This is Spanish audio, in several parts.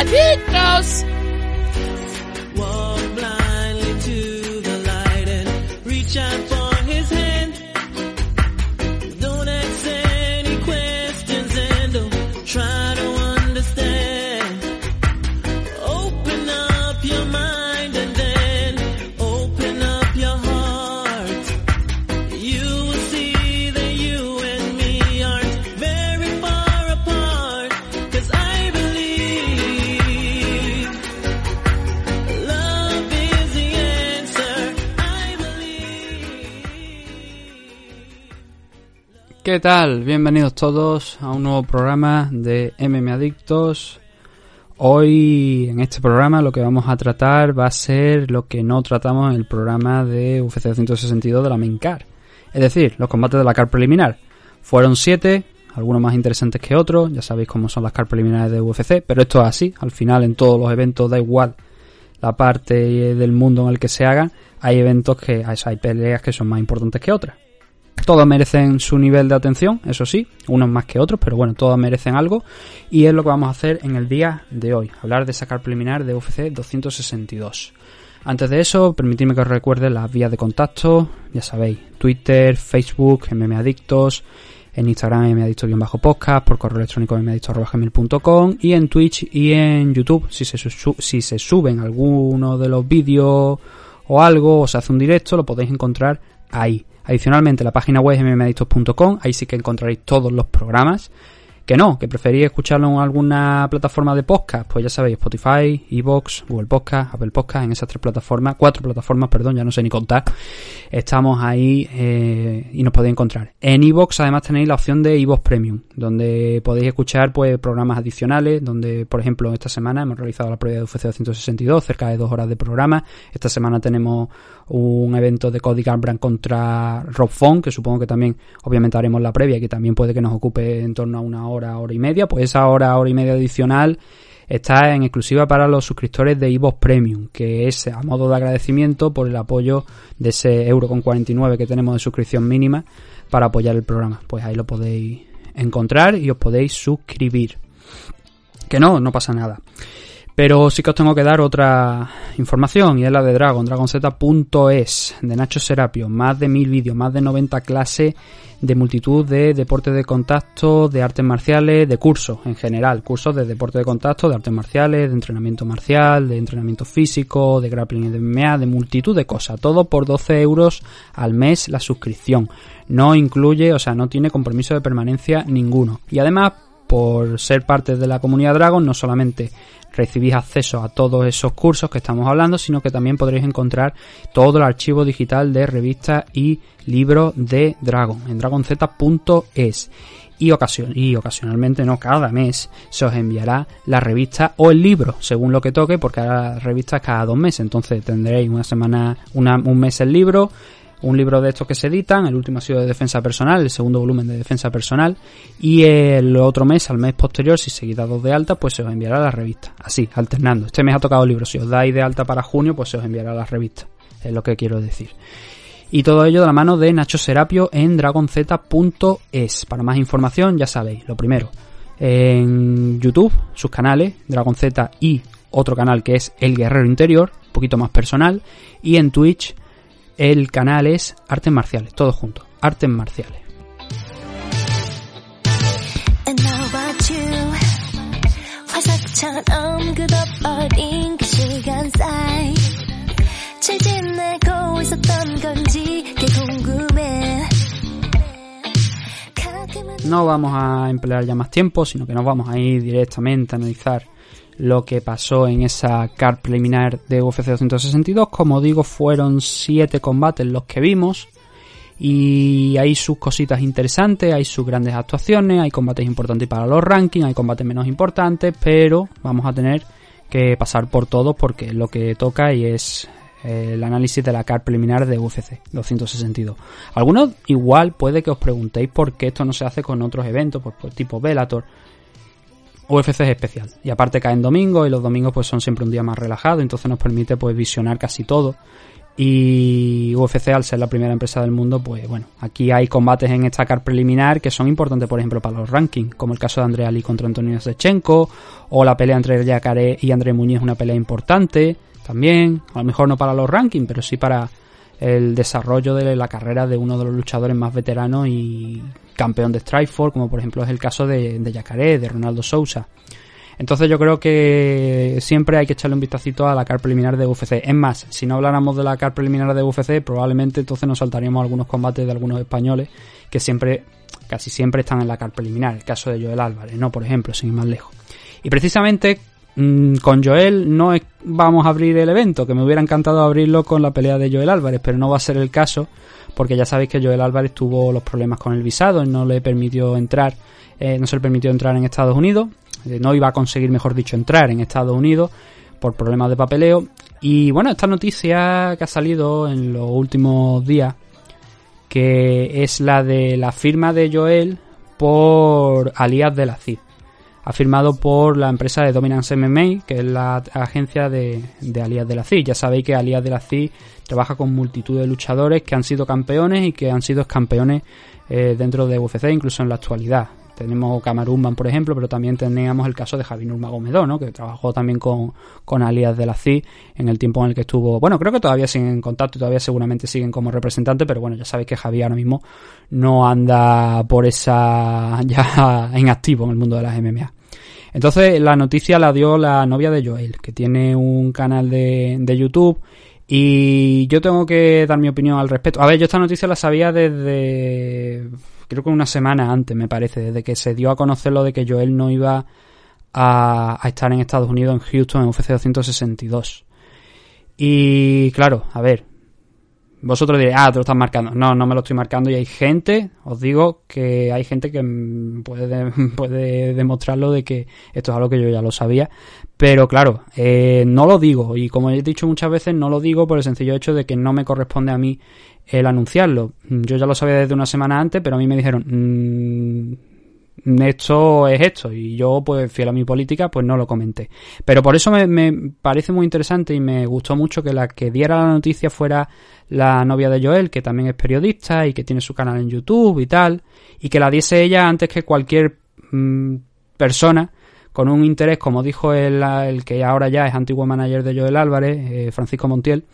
MM ¿Qué tal? Bienvenidos todos a un nuevo programa de MM Adictos. Hoy en este programa lo que vamos a tratar va a ser lo que no tratamos en el programa de UFC 262 de la main car. Es decir, los combates de la car preliminar. Fueron siete, algunos más interesantes que otros, ya sabéis cómo son las car preliminares de UFC, pero esto es así, al final en todos los eventos da igual la parte del mundo en el que se hagan, hay eventos que hay peleas que son más importantes que otras. Todos merecen su nivel de atención, eso sí, unos más que otros, pero bueno, todos merecen algo. Y es lo que vamos a hacer en el día de hoy, hablar de sacar preliminar de UFC 262. Antes de eso, permitidme que os recuerde las vías de contacto, ya sabéis, Twitter, Facebook, mmadictos, en Instagram mmadictos-podcast, por correo electrónico mmadictos.gmail.com y en Twitch y en YouTube, si se, si se suben alguno de los vídeos o algo, o se hace un directo, lo podéis encontrar ahí. Adicionalmente, la página web es mmadictos.com, ahí sí que encontraréis todos los programas. Que no, que preferís escucharlo en alguna plataforma de podcast, pues ya sabéis, Spotify, Evox, Google Podcast, Apple Podcast, en esas tres plataformas, cuatro plataformas, perdón, ya no sé ni contar. Estamos ahí eh, y nos podéis encontrar. En Evox además tenéis la opción de Evox Premium, donde podéis escuchar pues programas adicionales, donde por ejemplo esta semana hemos realizado la prueba de UFC 262, cerca de dos horas de programa. Esta semana tenemos un evento de Cody Garbrandt contra Rob Font, que supongo que también obviamente haremos la previa que también puede que nos ocupe en torno a una hora, hora y media. Pues esa hora, hora y media adicional está en exclusiva para los suscriptores de Evox Premium, que es a modo de agradecimiento por el apoyo de ese euro con 49 que tenemos de suscripción mínima para apoyar el programa. Pues ahí lo podéis encontrar y os podéis suscribir. Que no, no pasa nada. Pero sí que os tengo que dar otra información y es la de Dragon, dragonz.es, de Nacho Serapio. Más de mil vídeos, más de 90 clases de multitud de deportes de contacto, de artes marciales, de cursos en general. Cursos de deporte de contacto, de artes marciales, de entrenamiento marcial, de entrenamiento físico, de grappling y de MMA, de multitud de cosas. Todo por 12 euros al mes la suscripción. No incluye, o sea, no tiene compromiso de permanencia ninguno. Y además, por ser parte de la comunidad Dragon, no solamente recibís acceso a todos esos cursos que estamos hablando, sino que también podréis encontrar todo el archivo digital de revistas y libros de Dragon en dragonz.es. Y, ocasión, y ocasionalmente, no cada mes, se os enviará la revista o el libro, según lo que toque, porque ahora la revista es cada dos meses. Entonces tendréis una semana, una, un mes el libro, un libro de estos que se editan, el último ha sido de defensa personal, el segundo volumen de defensa personal, y el otro mes, al mes posterior, si seguís dados de alta, pues se os enviará la revista. Así, alternando. Este mes ha tocado libro, si os dais de alta para junio, pues se os enviará la revista. Es lo que quiero decir. Y todo ello de la mano de Nacho Serapio en dragonz.es. Para más información, ya sabéis, lo primero, en YouTube, sus canales, DragonZ y otro canal que es El Guerrero Interior, un poquito más personal, y en Twitch el canal es Artes Marciales, todo junto, Artes Marciales. No vamos a emplear ya más tiempo, sino que nos vamos a ir directamente a analizar lo que pasó en esa card preliminar de UFC 262. Como digo, fueron 7 combates los que vimos. Y hay sus cositas interesantes, hay sus grandes actuaciones, hay combates importantes para los rankings, hay combates menos importantes, pero vamos a tener que pasar por todos porque lo que toca y es eh, el análisis de la card preliminar de UFC 262. Algunos igual puede que os preguntéis por qué esto no se hace con otros eventos, por tipo Bellator. UFC es especial y aparte cae en domingo y los domingos pues son siempre un día más relajado, entonces nos permite pues visionar casi todo. Y UFC al ser la primera empresa del mundo, pues bueno, aquí hay combates en esta card preliminar que son importantes, por ejemplo, para los rankings, como el caso de Andrea Ali contra Antonio Sechenko, o la pelea entre Yacaré y André Muñiz, una pelea importante también, a lo mejor no para los rankings, pero sí para el desarrollo de la carrera de uno de los luchadores más veteranos y campeón de Strikeforce, como por ejemplo es el caso de, de Yacaré, de Ronaldo Sousa. Entonces yo creo que siempre hay que echarle un vistacito a la car preliminar de UFC. Es más, si no habláramos de la car preliminar de UFC, probablemente entonces nos saltaríamos algunos combates de algunos españoles que siempre, casi siempre están en la car preliminar. El caso de Joel Álvarez, ¿no? Por ejemplo, sin ir más lejos. Y precisamente mm, con Joel no es- vamos a abrir el evento, que me hubiera encantado abrirlo con la pelea de Joel Álvarez, pero no va a ser el caso, porque ya sabéis que Joel Álvarez tuvo los problemas con el visado, no le permitió entrar, eh, no se le permitió entrar en Estados Unidos, eh, no iba a conseguir, mejor dicho, entrar en Estados Unidos por problemas de papeleo. Y bueno, esta noticia que ha salido en los últimos días, que es la de la firma de Joel por Alias de la CID. Ha firmado por la empresa de Dominance MMA, que es la agencia de, de Alias de la CID. Ya sabéis que Alias de la CID trabaja con multitud de luchadores que han sido campeones y que han sido campeones eh, dentro de UFC, incluso en la actualidad. Tenemos Camarumban, por ejemplo, pero también teníamos el caso de Javi Nurmagomedov, ¿no? que trabajó también con, con Alias de la CID en el tiempo en el que estuvo. Bueno, creo que todavía siguen en contacto y todavía seguramente siguen como representante, pero bueno, ya sabéis que Javi ahora mismo no anda por esa. ya en activo en el mundo de las MMA. Entonces, la noticia la dio la novia de Joel, que tiene un canal de, de YouTube. Y yo tengo que dar mi opinión al respecto. A ver, yo esta noticia la sabía desde. Creo que una semana antes, me parece. Desde que se dio a conocer lo de que Joel no iba a, estar en Estados Unidos, en Houston, en UFC 262. Y claro, a ver. Vosotros diréis, ah, te lo estás marcando. No, no me lo estoy marcando y hay gente, os digo que hay gente que puede, puede demostrarlo de que esto es algo que yo ya lo sabía. Pero claro, eh, no lo digo y como he dicho muchas veces, no lo digo por el sencillo hecho de que no me corresponde a mí el anunciarlo. Yo ya lo sabía desde una semana antes, pero a mí me dijeron, mmm, esto es esto y yo pues fiel a mi política pues no lo comenté pero por eso me, me, parece muy interesante y me gustó mucho que la que diera la noticia fuera la novia de Joel que también es periodista y que tiene su canal en YouTube y tal y que la diese ella antes que cualquier mmm, persona con un interés como dijo el, el, que ahora ya es antiguo manager de Joel Álvarez eh, Francisco Montiel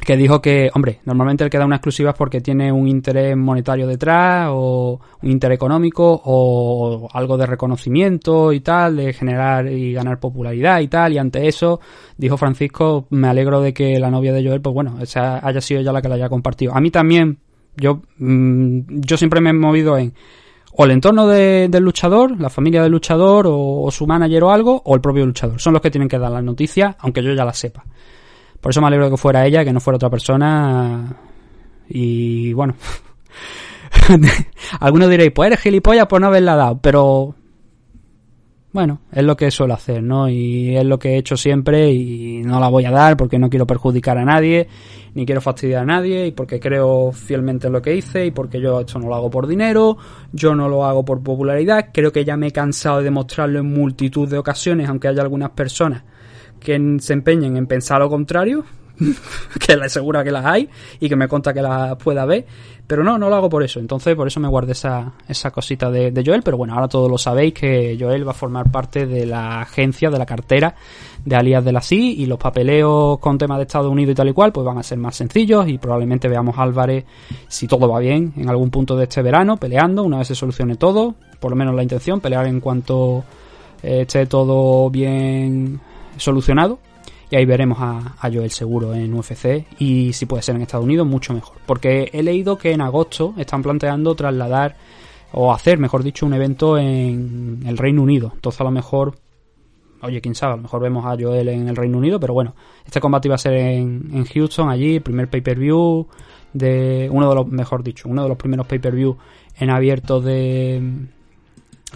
que dijo que, hombre, normalmente el que da una exclusiva es porque tiene un interés monetario detrás o un interés económico o algo de reconocimiento y tal, de generar y ganar popularidad y tal, y ante eso dijo Francisco, me alegro de que la novia de Joel, pues bueno, haya sido ella la que la haya compartido. A mí también, yo, mmm, yo siempre me he movido en o el entorno de, del luchador, la familia del luchador o, o su manager o algo, o el propio luchador. Son los que tienen que dar las noticias, aunque yo ya las sepa. Por eso me alegro de que fuera ella, que no fuera otra persona. Y bueno. Algunos diréis, pues eres gilipollas por no haberla dado. Pero. Bueno, es lo que suelo hacer, ¿no? Y es lo que he hecho siempre y no la voy a dar porque no quiero perjudicar a nadie, ni quiero fastidiar a nadie, y porque creo fielmente en lo que hice, y porque yo esto no lo hago por dinero, yo no lo hago por popularidad. Creo que ya me he cansado de demostrarlo en multitud de ocasiones, aunque haya algunas personas que se empeñen en pensar lo contrario, que le asegura que las hay y que me conta que las pueda ver, pero no, no lo hago por eso. Entonces, por eso me guardé esa, esa cosita de, Joel. Pero bueno, ahora todos lo sabéis que Joel va a formar parte de la agencia, de la cartera de Alias de la CI y los papeleos con temas de Estados Unidos y tal y cual, pues van a ser más sencillos y probablemente veamos a Álvarez, si todo va bien, en algún punto de este verano, peleando, una vez se solucione todo, por lo menos la intención, pelear en cuanto eh, esté todo bien solucionado y ahí veremos a, Joel seguro en UFC y si puede ser en Estados Unidos mucho mejor. Porque he leído que en agosto están planteando trasladar o hacer mejor dicho un evento en el Reino Unido. Entonces a lo mejor Oye, quién sabe, a lo mejor vemos a Joel en el Reino Unido, pero bueno, este combate iba a ser en, en Houston, allí, primer pay-per-view de uno de los, mejor dicho, uno de los primeros pay-per-view en abierto de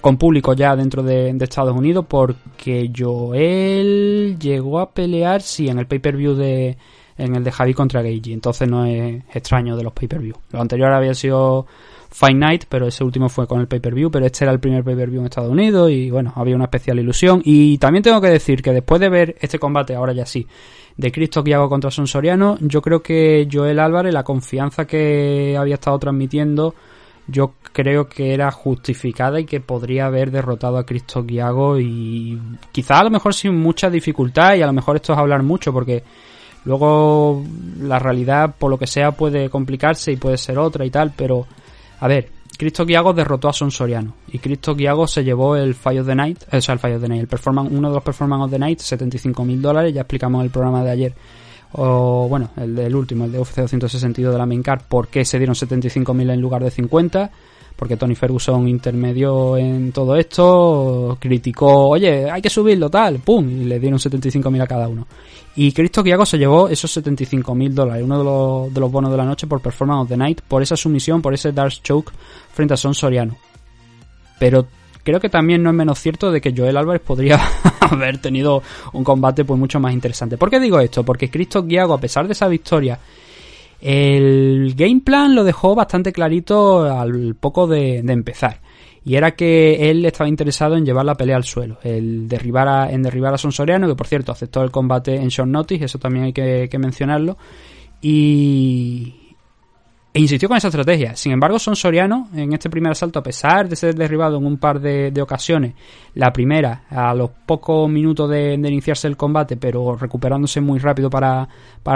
con público ya dentro de, Estados Unidos porque Joel llegó a pelear sí en el pay-per-view de en el de Javi contra Gage entonces no es extraño de los pay-per-view. Lo anterior había sido Fight Night pero ese último fue con el pay-per-view pero este era el primer pay-per-view en Estados Unidos y bueno había una especial ilusión. Y también tengo que decir que después de ver este combate ahora ya sí de Cristo Quiago contra Son Soriano yo creo que Joel Álvarez la confianza que había estado transmitiendo yo creo que era justificada y que podría haber derrotado a Cristo Guiago y quizá a lo mejor sin mucha dificultad y a lo mejor esto es hablar mucho porque luego la realidad por lo que sea puede complicarse y puede ser otra y tal, pero a ver, Cristo Guiago derrotó a Son Soriano y Cristo Guiago se llevó el Fire of the Night, o sea, el Fire of the Night, el performance, uno de los Performance of the Night, 75 mil dólares, ya explicamos en el programa de ayer o bueno, el del último, el de UFC 262 de la main card, por qué se dieron 75.000 en lugar de 50, porque Tony Ferguson intermedió en todo esto, criticó, oye, hay que subirlo tal, pum, y le dieron 75.000 a cada uno. Y Cristo Quiago se llevó esos 75.000 dólares, uno de los, de los bonos de la noche por Performance of the Night, por esa sumisión, por ese Dark Choke frente a Son Soriano. Pero creo que también no es menos cierto de que Joel Álvarez podría haber tenido un combate pues mucho más interesante. ¿Por qué digo esto? Porque Cristo Guiago, a pesar de esa victoria, el game plan lo dejó bastante clarito al poco de, empezar. Y era que él estaba interesado en llevar la pelea al suelo, el derribar a, en derribar a Son Soriano, que por cierto aceptó el combate en short notice, eso también hay que mencionarlo. Y, e insistió con esa estrategia. Sin embargo, Son Soriano, en este primer asalto, a pesar de ser derribado en un par de, ocasiones, la primera a los pocos minutos de, iniciarse el combate, pero recuperándose muy rápido para,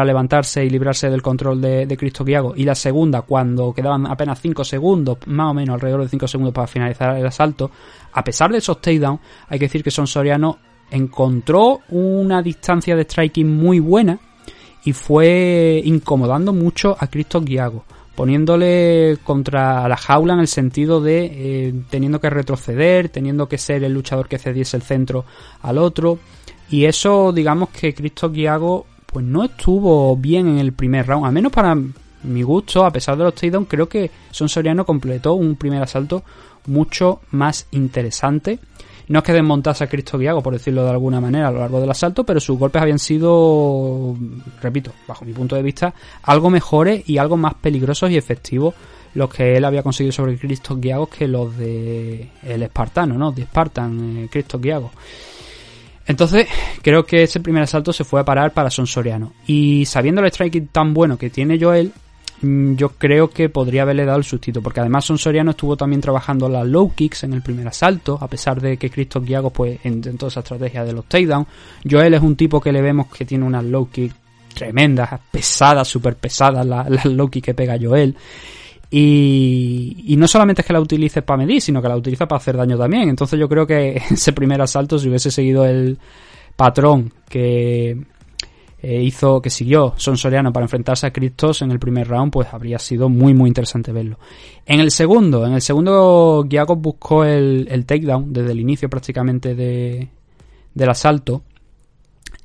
levantarse y librarse del control de, de Cristo Quiago, y la segunda, cuando quedaban apenas 5 segundos, más o menos alrededor de 5 segundos para finalizar el asalto, a pesar de esos takedowns, hay que decir que Son Soriano encontró una distancia de striking muy buena y fue incomodando mucho a Cristo Quiago poniéndole contra la jaula en el sentido de eh, teniendo que retroceder, teniendo que ser el luchador que cediese el centro al otro. Y eso, digamos que Cristo Guiago pues no estuvo bien en el primer round, al menos para mi gusto, a pesar de los takedowns, creo que Son Soriano completó un primer asalto mucho más interesante. No es que desmontase a Cristo Guiago, por decirlo de alguna manera, a lo largo del asalto, pero sus golpes habían sido, repito, bajo mi punto de vista, algo mejores y algo más peligrosos y efectivos los que él había conseguido sobre Cristo Guiago que los de el espartano, ¿no? De Spartan, eh, Cristo Guiago. Entonces, creo que ese primer asalto se fue a parar para Son Soriano. Y sabiendo el striking tan bueno que tiene Joel, yo creo que podría haberle dado el sustito, porque además Son Soriano estuvo también trabajando las low kicks en el primer asalto, a pesar de que Cristo Guiago pues intentó esa estrategia de los takedowns. Joel es un tipo que le vemos que tiene unas low kicks tremendas, pesadas, súper pesadas, las la low kicks que pega Joel. Y, y, no solamente es que la utilice para medir, sino que la utiliza para hacer daño también. Entonces yo creo que ese primer asalto, si hubiese seguido el patrón que, eh, hizo, que siguió Son Soriano para enfrentarse a Cristos en el primer round, pues habría sido muy muy interesante verlo. En el segundo, en el segundo Giago buscó el, el takedown desde el inicio prácticamente de, del asalto.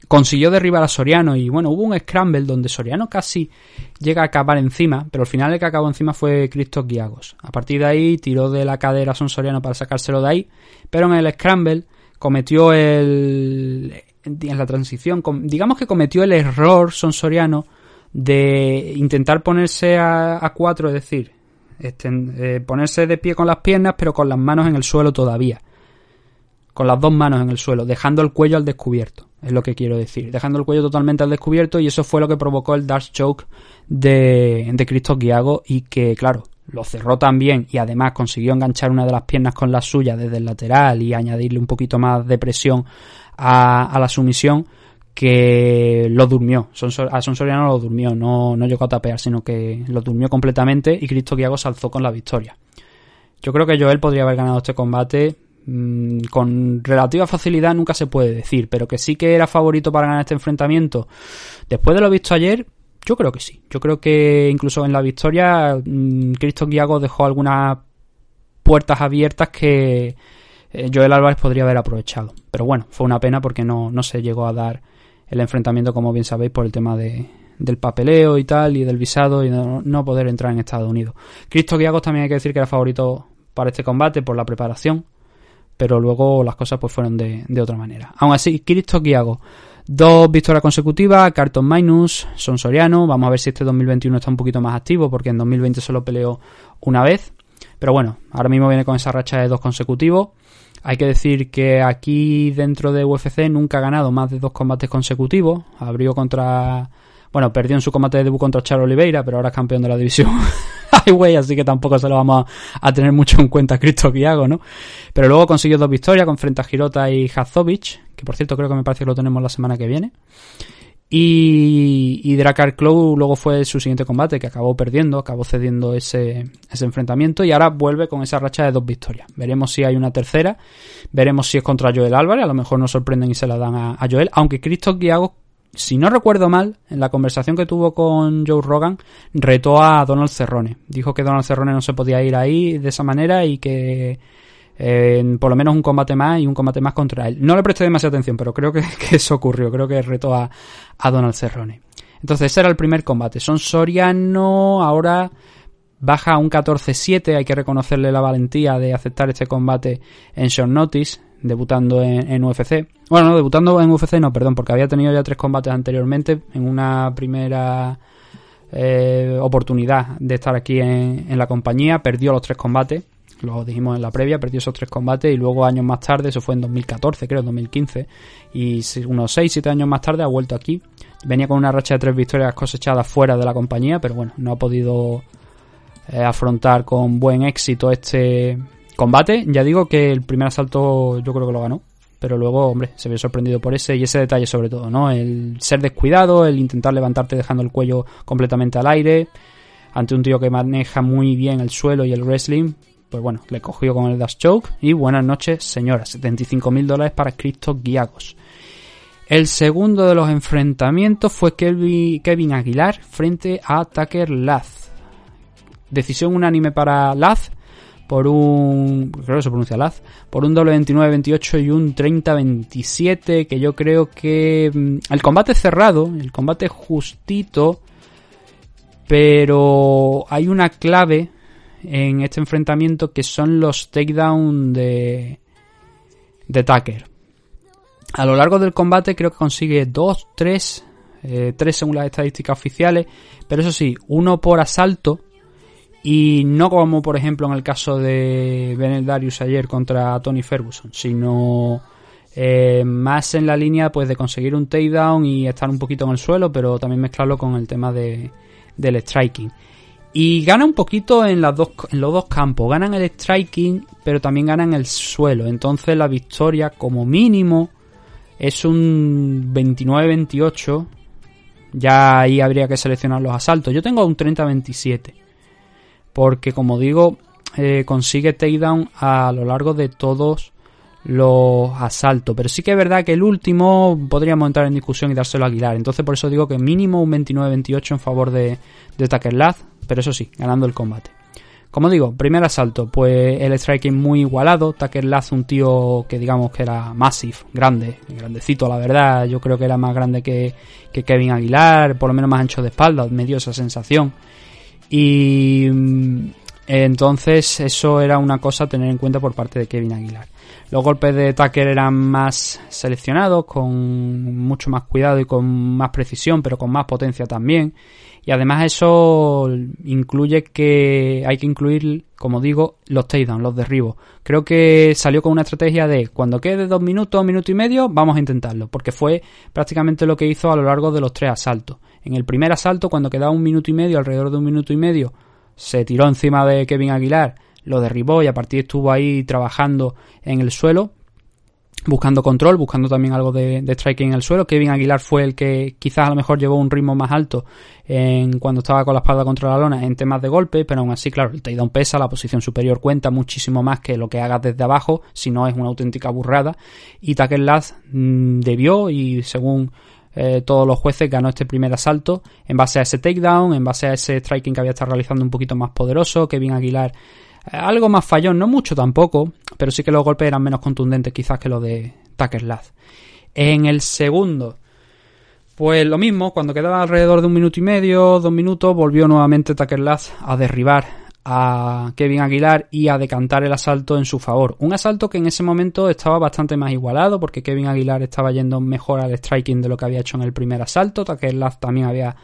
Consiguió derribar a Soriano y bueno, hubo un scramble donde Soriano casi llega a acabar encima, pero al final el que acabó encima fue Cristos Giagos. A partir de ahí tiró de la cadera a Son Soriano para sacárselo de ahí, pero en el scramble cometió el, en la transición, digamos que cometió el error sonsoriano de intentar ponerse a, a cuatro, es decir, este, eh, ponerse de pie con las piernas, pero con las manos en el suelo todavía. Con las dos manos en el suelo, dejando el cuello al descubierto, es lo que quiero decir. Dejando el cuello totalmente al descubierto, y eso fue lo que provocó el Dark Choke de, de Cristo Guiago, y que, claro, lo cerró también y además consiguió enganchar una de las piernas con la suya desde el lateral y añadirle un poquito más de presión a, a la sumisión que lo durmió. A Son Soriano lo durmió, no, no llegó a tapear, sino que lo durmió completamente y Cristo Guiago se alzó con la victoria. Yo creo que Joel podría haber ganado este combate mmm, con relativa facilidad, nunca se puede decir, pero que sí que era favorito para ganar este enfrentamiento. Después de lo visto ayer, yo creo que sí. Yo creo que incluso en la victoria, mmm, Cristo Guiago dejó algunas puertas abiertas que eh, Joel Álvarez podría haber aprovechado. Pero bueno, fue una pena porque no, no se llegó a dar el enfrentamiento, como bien sabéis, por el tema de, del papeleo y tal, y del visado, y no, no poder entrar en Estados Unidos. Cristo Guiagos también hay que decir que era favorito para este combate por la preparación, pero luego las cosas pues fueron de, de otra manera. Aún así, Cristo Guiago, dos victorias consecutivas, Carton Minus, Son Soriano, vamos a ver si este 2021 está un poquito más activo, porque en 2020 solo peleó una vez, pero bueno, ahora mismo viene con esa racha de dos consecutivos. Hay que decir que aquí dentro de UFC nunca ha ganado más de dos combates consecutivos. Abrió contra. Bueno, perdió en su combate de debut contra Charo Oliveira, pero ahora es campeón de la división Highway, así que tampoco se lo vamos a, tener mucho en cuenta a Cristo Quiago, ¿no? Pero luego consiguió dos victorias con frente a Girota y Hazovic, que por cierto creo que me parece que lo tenemos la semana que viene. Y, y Drakkar Claw luego fue su siguiente combate, que acabó perdiendo, acabó cediendo ese, ese enfrentamiento y ahora vuelve con esa racha de dos victorias. Veremos si hay una tercera, veremos si es contra Joel Álvarez, a lo mejor nos sorprenden y se la dan a, a Joel, aunque Cristo Guiago, si no recuerdo mal, en la conversación que tuvo con Joe Rogan, retó a Donald Cerrone. Dijo que Donald Cerrone no se podía ir ahí de esa manera y que eh, por lo menos un combate más y un combate más contra él. No le presté demasiada atención, pero creo que, que eso ocurrió. Creo que retó a, a, Donald Cerrone. Entonces, ese era el primer combate. Son Soriano ahora baja a un 14-7. Hay que reconocerle la valentía de aceptar este combate en short notice, debutando en, en, UFC. Bueno, no, debutando en UFC no, perdón, porque había tenido ya tres combates anteriormente. En una primera eh, oportunidad de estar aquí en, en la compañía, perdió los tres combates lo dijimos en la previa, perdió esos tres combates y luego años más tarde, eso fue en 2014, creo, 2015, y unos 6, 7 años más tarde ha vuelto aquí. Venía con una racha de tres victorias cosechadas fuera de la compañía, pero bueno, no ha podido eh, afrontar con buen éxito este combate. Ya digo que el primer asalto yo creo que lo ganó, pero luego, hombre, se ve sorprendido por ese y ese detalle sobre todo, ¿no? El ser descuidado, el intentar levantarte dejando el cuello completamente al aire, ante un tío que maneja muy bien el suelo y el wrestling, pues bueno, le cogió con el Dash Choke y buenas noches señora, 75 mil dólares para Cristo Guiagos. El segundo de los enfrentamientos fue Kevin Aguilar frente a Tucker Laz. Decisión unánime para Laz por un creo que se pronuncia Laz, por un doble 29-28 y un 30-27 que yo creo que mm, el combate cerrado, el combate justito, pero hay una clave en este enfrentamiento que son los takedown de, de Tucker. A lo largo del combate creo que consigue 2, 3, 3 según las estadísticas oficiales, pero eso sí, uno por asalto y no como por ejemplo en el caso de Benel Darius ayer contra Tony Ferguson, sino eh, más en la línea pues de conseguir un takedown y estar un poquito en el suelo, pero también mezclarlo con el tema de, del striking. Y gana un poquito en, los dos campos. Ganan el striking, pero también ganan el suelo. Entonces la victoria, como mínimo, es un 29-28. Ya ahí habría que seleccionar los asaltos. Yo tengo un 30-27. Porque, como digo, eh, consigue takedown a lo largo de todos los asaltos. Pero sí que es verdad que el último podríamos entrar en discusión y dárselo a Aguilar. Entonces, por eso digo que mínimo un 29-28 en favor de, de Tucker pero eso sí, ganando el combate. Como digo, primer asalto, pues el striking muy igualado. Tucker Lath, un tío que digamos que era massive, grande, grandecito, la verdad. Yo creo que era más grande que, que Kevin Aguilar, por lo menos más ancho de espalda, me dio esa sensación. Y mm, entonces eso era una cosa a tener en cuenta por parte de Kevin Aguilar. Los golpes de Tucker eran más seleccionados, con mucho más cuidado y con más precisión, pero con más potencia también. Y además eso incluye que hay que incluir, como digo, los takedowns, los derribos. Creo que salió con una estrategia de cuando quede dos minutos, minuto y medio, vamos a intentarlo. Porque fue prácticamente lo que hizo a lo largo de los tres asaltos. En el primer asalto, cuando quedaba un minuto y medio, alrededor de un minuto y medio, se tiró encima de Kevin Aguilar, lo derribó y a partir estuvo ahí trabajando en el suelo buscando control, buscando también algo de, striking en el suelo. Kevin Aguilar fue el que quizás a lo mejor llevó un ritmo más alto en cuando estaba con la espalda contra la lona en temas de golpe, pero aún así, claro, el takedown pesa, la posición superior cuenta muchísimo más que lo que hagas desde abajo, si no es una auténtica burrada. Y Tucker Lath mmm, debió y según eh, todos los jueces ganó este primer asalto en base a ese takedown, en base a ese striking que había estado realizando un poquito más poderoso. Kevin Aguilar Algo más fallón, no mucho tampoco, pero sí que los golpes eran menos contundentes quizás que los de Tucker Lath. En el segundo, pues lo mismo, cuando quedaba alrededor de un minuto y medio, dos minutos, volvió nuevamente Tucker Lath a derribar a Kevin Aguilar y a decantar el asalto en su favor. Un asalto que en ese momento estaba bastante más igualado porque Kevin Aguilar estaba yendo mejor al striking de lo que había hecho en el primer asalto. Tucker Lath también había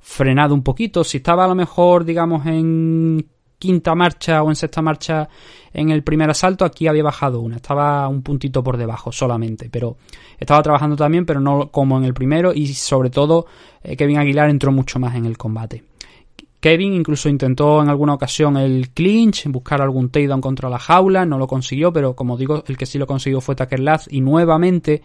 frenado un poquito. Si estaba a lo mejor, digamos, en quinta marcha o en sexta marcha en el primer asalto, aquí había bajado una. Estaba un puntito por debajo solamente, pero estaba trabajando también, pero no como en el primero y sobre todo eh, Kevin Aguilar entró mucho más en el combate. Kevin incluso intentó en alguna ocasión el clinch, buscar algún takedown contra la jaula, no lo consiguió, pero como digo, el que sí lo consiguió fue Tucker Lath y nuevamente,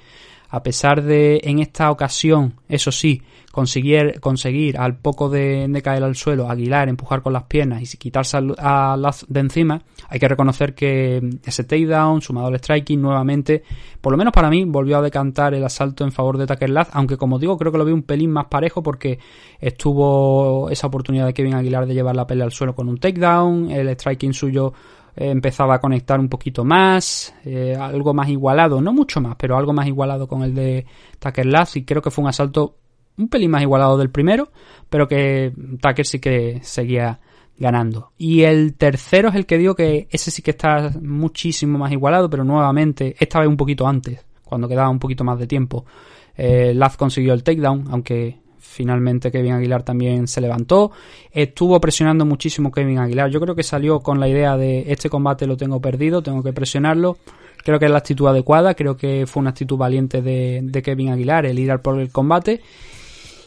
a pesar de en esta ocasión, eso sí, conseguir, conseguir al poco de, caer al suelo, Aguilar empujar con las piernas y quitarse a Lath de encima, hay que reconocer que ese takedown, sumado al striking, nuevamente, por lo menos para mí, volvió a decantar el asalto en favor de Tucker Lath, aunque como digo, creo que lo vi un pelín más parejo porque estuvo esa oportunidad de Kevin Aguilar de llevar la pelea al suelo con un takedown, el striking suyo eh, empezaba a conectar un poquito más, eh, algo más igualado, no mucho más, pero algo más igualado con el de Tucker Lath y creo que fue un asalto un pelín más igualado del primero, pero que Tucker sí que seguía ganando. Y el tercero es el que digo que ese sí que está muchísimo más igualado, pero nuevamente, esta vez un poquito antes, cuando quedaba un poquito más de tiempo. Eh, Laz consiguió el takedown, aunque finalmente Kevin Aguilar también se levantó. Estuvo presionando muchísimo Kevin Aguilar. Yo creo que salió con la idea de este combate lo tengo perdido, tengo que presionarlo. Creo que es la actitud adecuada, creo que fue una actitud valiente de, Kevin Aguilar el ir al por el combate.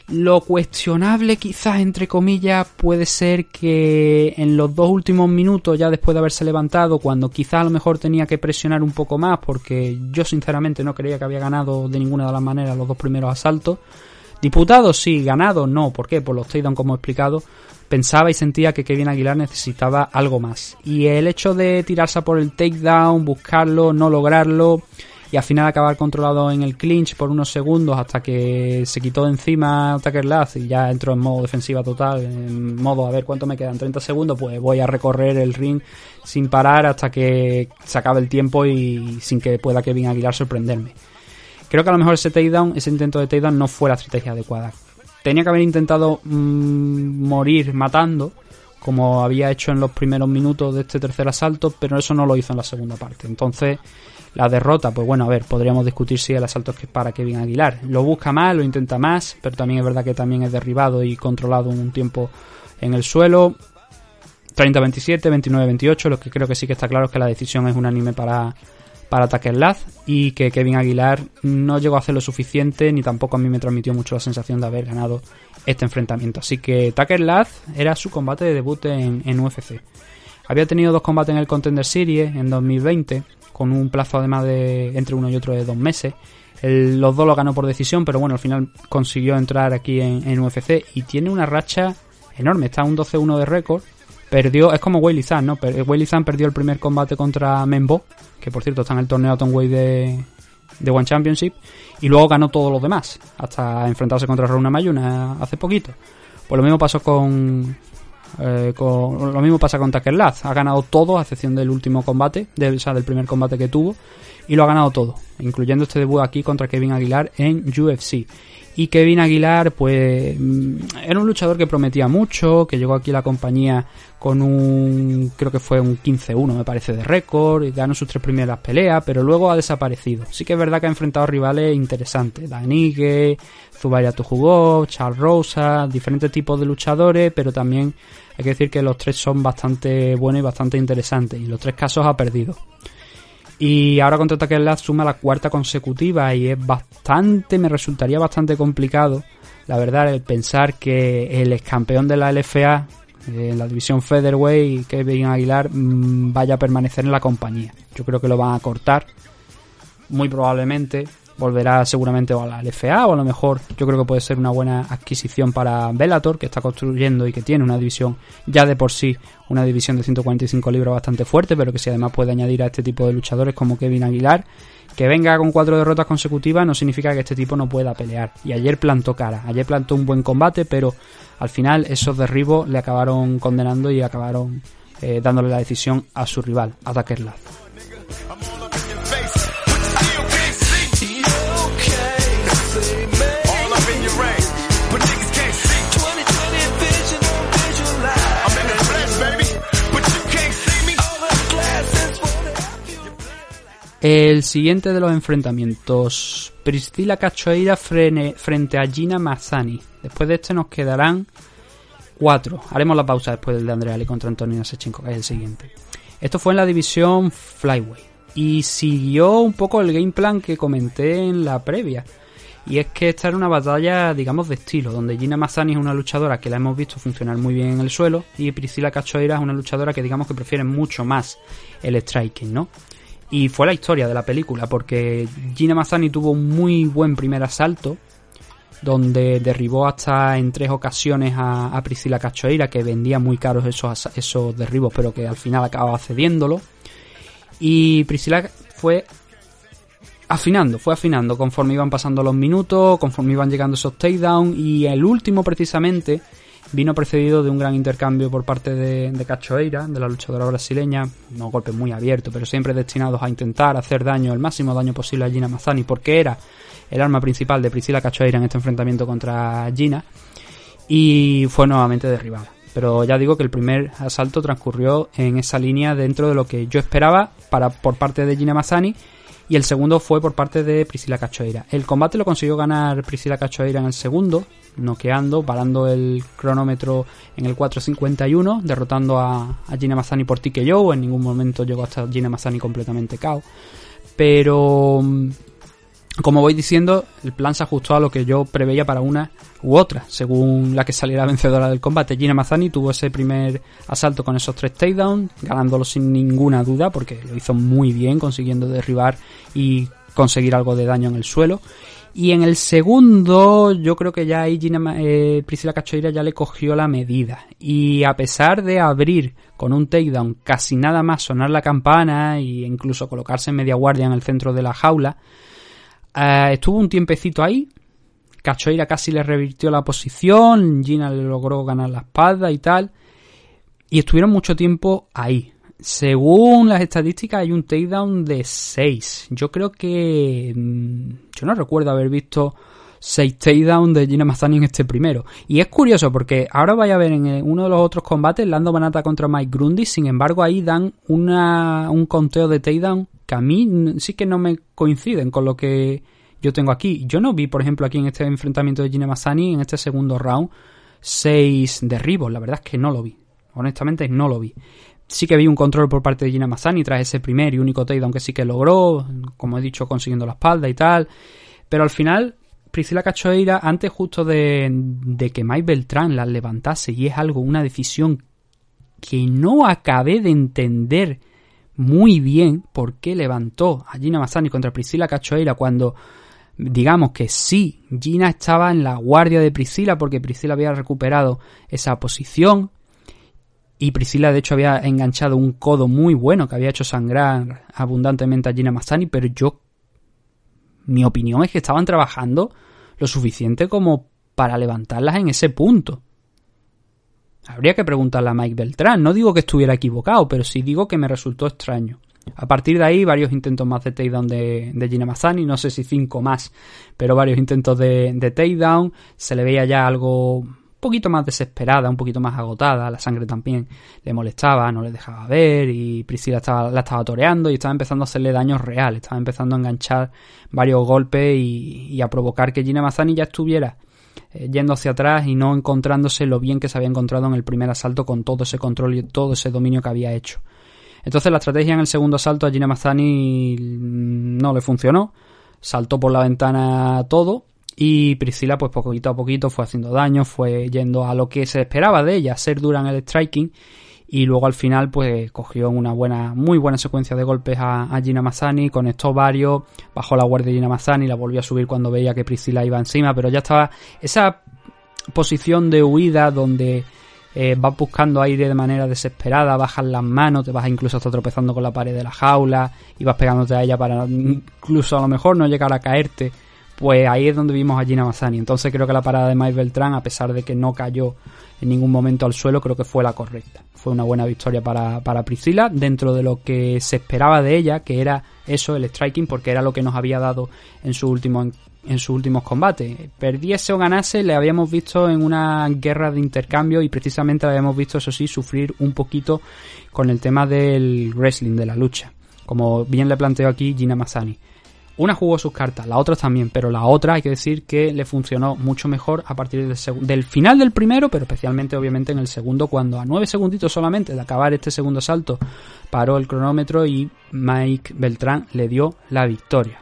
Lo cuestionable quizás, entre comillas, puede ser que en los dos últimos minutos, ya después de haberse levantado, cuando quizás a lo mejor tenía que presionar un poco más, porque yo sinceramente no creía que había ganado de ninguna de las maneras los dos primeros asaltos. Diputados sí, ganado no, ¿por qué? Por los takedown como he explicado, pensaba y sentía que Kevin Aguilar necesitaba algo más. Y el hecho de tirarse por el takedown, buscarlo, no lograrlo y al final acabar controlado en el clinch por unos segundos hasta que se quitó de encima Tucker Lath y ya entró en modo defensiva total, en modo a ver cuánto me quedan, 30 segundos, pues voy a recorrer el ring sin parar hasta que se acabe el tiempo y sin que pueda Kevin Aguilar sorprenderme. Creo que a lo mejor ese takedown, ese intento de takedown no fue la estrategia adecuada. Tenía que haber intentado mm, morir matando, como había hecho en los primeros minutos de este tercer asalto, pero eso no lo hizo en la segunda parte. Entonces, la derrota, pues bueno, a ver, podríamos discutir si el asalto es que para Kevin Aguilar. Lo busca más, lo intenta más, pero también es verdad que también es derribado y controlado un tiempo en el suelo. 30-27, 29-28, lo que creo que sí que está claro es que la decisión es unánime para, para Tucker Lath y que Kevin Aguilar no llegó a hacer lo suficiente ni tampoco a mí me transmitió mucho la sensación de haber ganado este enfrentamiento. Así que Tucker Lath era su combate de debut en, UFC. Había tenido dos combates en el Contender Series en 2020 con un plazo además de entre uno y otro de dos meses. Los dos lo ganó por decisión, pero bueno, al final consiguió entrar aquí en, UFC y tiene una racha enorme. Está un 12-1 de récord. Perdió, es como Zhang, ¿no? Zhang perdió el primer combate contra Membo, que por cierto está en el torneo Atomweight de, de One Championship, y luego ganó todos los demás, hasta enfrentarse contra Rona Mayuna hace poquito. Pues lo mismo pasó con, eh, con- lo mismo pasa con Tucker Lath. Ha ganado todo, a excepción del último combate, o sea, del primer combate que tuvo, y lo ha ganado todo, incluyendo este debut aquí contra Kevin Aguilar en UFC. Y Kevin Aguilar, pues, mm, era un luchador que prometía mucho, que llegó aquí a la compañía con un, creo que fue un 15-1, me parece, de récord, y ganó sus tres primeras peleas, pero luego ha desaparecido. Sí que es verdad que ha enfrentado rivales interesantes, Danique, Zubaira jugó, Charles Rosa, diferentes tipos de luchadores, pero también hay que decir que los tres son bastante buenos y bastante interesantes, y los tres casos ha perdido. Y ahora contra Tucker Lath suma la cuarta consecutiva y es bastante, me resultaría bastante complicado, la verdad, el pensar que el ex campeón de la LFA, eh, en la división Featherweight, Kevin Aguilar, mm, vaya a permanecer en la compañía. Yo creo que lo van a cortar, muy probablemente volverá seguramente o a la LFA o a lo mejor yo creo que puede ser una buena adquisición para Bellator que está construyendo y que tiene una división ya de por sí una división de 145 libras bastante fuerte pero que si además puede añadir a este tipo de luchadores como Kevin Aguilar que venga con cuatro derrotas consecutivas no significa que este tipo no pueda pelear y ayer plantó cara ayer plantó un buen combate pero al final esos derribos le acabaron condenando y acabaron eh, dándole la decisión a su rival, a Tucker. El siguiente de los enfrentamientos, Priscila Cachoeira frente a Gina Mazzani. Después de este nos quedarán cuatro. Haremos la pausa después del de Andrea Ali contra Antonina Sechenko, que es el siguiente. Esto fue en la división Flyway y siguió un poco el game plan que comenté en la previa. Y es que esta era una batalla, digamos, de estilo, donde Gina Mazzani es una luchadora que la hemos visto funcionar muy bien en el suelo y Priscila Cachoeira es una luchadora que digamos que prefiere mucho más el striking, ¿no? Y fue la historia de la película, porque Gina Mazzani tuvo un muy buen primer asalto, donde derribó hasta en tres ocasiones a, Priscila Cachoeira, que vendía muy caros esos, esos derribos, pero que al final acababa cediéndolo. Y Priscila fue afinando, fue afinando conforme iban pasando los minutos, conforme iban llegando esos takedowns, y el último precisamente vino precedido de un gran intercambio por parte de, de Cachoeira, de la luchadora brasileña, unos golpes muy abiertos, pero siempre destinados a intentar hacer daño, el máximo daño posible a Gina Mazzani, porque era el arma principal de Priscila Cachoeira en este enfrentamiento contra Gina, y fue nuevamente derribada. Pero ya digo que el primer asalto transcurrió en esa línea dentro de lo que yo esperaba para, por parte de Gina Mazzani, y el segundo fue por parte de Priscila Cachoeira. El combate lo consiguió ganar Priscila Cachoeira en el segundo, noqueando, parando el cronómetro en el 4.51, derrotando a, a Gina Mazzani por TKO. En ningún momento llegó hasta Gina Mazzani completamente KO. Pero, mm, como voy diciendo, el plan se ajustó a lo que yo preveía para una u otra, según la que saliera vencedora del combate. Gina Mazzani tuvo ese primer asalto con esos tres takedowns, ganándolo sin ninguna duda, porque lo hizo muy bien, consiguiendo derribar y conseguir algo de daño en el suelo. Y en el segundo, yo creo que ya ahí Gina, eh, Priscila Cachoeira ya le cogió la medida. Y a pesar de abrir con un takedown casi nada más sonar la campana e incluso colocarse en media guardia en el centro de la jaula, eh, estuvo un tiempecito ahí. Cachoeira casi le revirtió la posición. Gina le logró ganar la espalda y tal. Y estuvieron mucho tiempo ahí. Según las estadísticas hay un takedown de 6. Yo creo que... mm, Yo no recuerdo haber visto 6 takedowns de Gina Mazzani en este primero. Y es curioso porque ahora vais a ver en eh, uno de los otros combates Lando Banata contra Mike Grundy. Sin embargo ahí dan una, un conteo de takedown que a mí sí que no me coinciden con lo que yo tengo aquí. Yo no vi, por ejemplo, aquí en este enfrentamiento de Gina Mazzani, en este segundo round, 6 derribos. La verdad es que no lo vi. Honestamente no lo vi. Sí que vi un control por parte de Gina Mazzani tras ese primer y único takedown que sí que logró, como he dicho, consiguiendo la espalda y tal. Pero al final, Priscila Cachoeira, antes justo de, de que Mike Beltrán la levantase, y es algo, una decisión que no acabé de entender muy bien por qué levantó a Gina Mazzani contra Priscila Cachoeira cuando digamos que sí, Gina estaba en la guardia de Priscila porque Priscila había recuperado esa posición y Priscila de hecho había enganchado un codo muy bueno que había hecho sangrar abundantemente a Gina Mazzani, pero yo mi opinión es que estaban trabajando lo suficiente como para levantarlas en ese punto. Habría que preguntarle a Mike Beltrán. No digo que estuviera equivocado, pero sí digo que me resultó extraño. A partir de ahí, varios intentos más de takedown de, de Gina Mazzani, no sé si cinco más, pero varios intentos de, de takedown. Se le veía ya algo poquito más desesperada, un poquito más agotada. La sangre también le molestaba, no le dejaba ver y Priscila estaba, la estaba toreando y estaba empezando a hacerle daños reales. Estaba empezando a enganchar varios golpes y, a provocar que Gina Mazzani ya estuviera eh, yendo hacia atrás y no encontrándose lo bien que se había encontrado en el primer asalto con todo ese control y todo ese dominio que había hecho. Entonces la estrategia en el segundo asalto a Gina Mazzani no le funcionó, saltó por la ventana todo y Priscila pues poquito a poquito fue haciendo daño, fue yendo a lo que se esperaba de ella, ser dura en el striking. Y luego al final pues cogió una buena, muy buena secuencia de golpes a, a Gina Mazzani, conectó varios, bajó la guardia de Gina Mazzani, la volvió a subir cuando veía que Priscila iba encima, pero ya estaba esa posición de huida donde eh, vas buscando aire de manera desesperada, bajas las manos, te vas incluso hasta tropezando con la pared de la jaula y vas pegándote a ella para incluso a lo mejor no llegar a caerte pues ahí es donde vimos a Gina Mazzani. Entonces creo que la parada de Mike Beltrán, a pesar de que no cayó en ningún momento al suelo, creo que fue la correcta. Fue una buena victoria para, para Priscila, dentro de lo que se esperaba de ella, que era eso, el striking, porque era lo que nos había dado en su último en sus últimos combates. Perdiese o ganase, le habíamos visto en una guerra de intercambio y precisamente le habíamos visto, eso sí, sufrir un poquito con el tema del wrestling, de la lucha. Como bien le planteo aquí Gina Mazzani. Una jugó sus cartas, la otra también, pero la otra hay que decir que le funcionó mucho mejor a partir del, del final del primero, pero especialmente obviamente en el segundo, cuando a nueve segunditos solamente de acabar este segundo salto paró el cronómetro y Mike Beltrán le dio la victoria.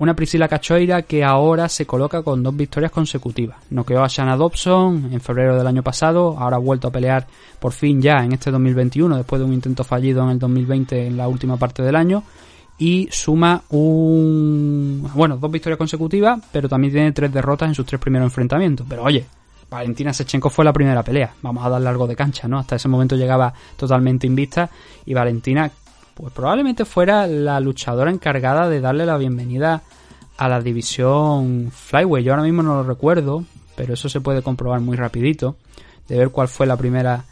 Una Priscila Cachoeira que ahora se coloca con dos victorias consecutivas. Noqueó a Shanna Dobson en febrero del año pasado, ahora ha vuelto a pelear por fin ya en este 2021, después de un intento fallido en el 2020 en la última parte del año. Y suma un. Bueno, dos victorias consecutivas, pero también tiene tres derrotas en sus tres primeros enfrentamientos. Pero oye, Valentina Sechenko fue la primera pelea. Vamos a darle algo de cancha, ¿no? Hasta ese momento llegaba totalmente invicta y Valentina, pues probablemente fuera la luchadora encargada de darle la bienvenida a la división Flyway. Yo ahora mismo no lo recuerdo, pero eso se puede comprobar muy rapidito. De ver cuál fue la primera...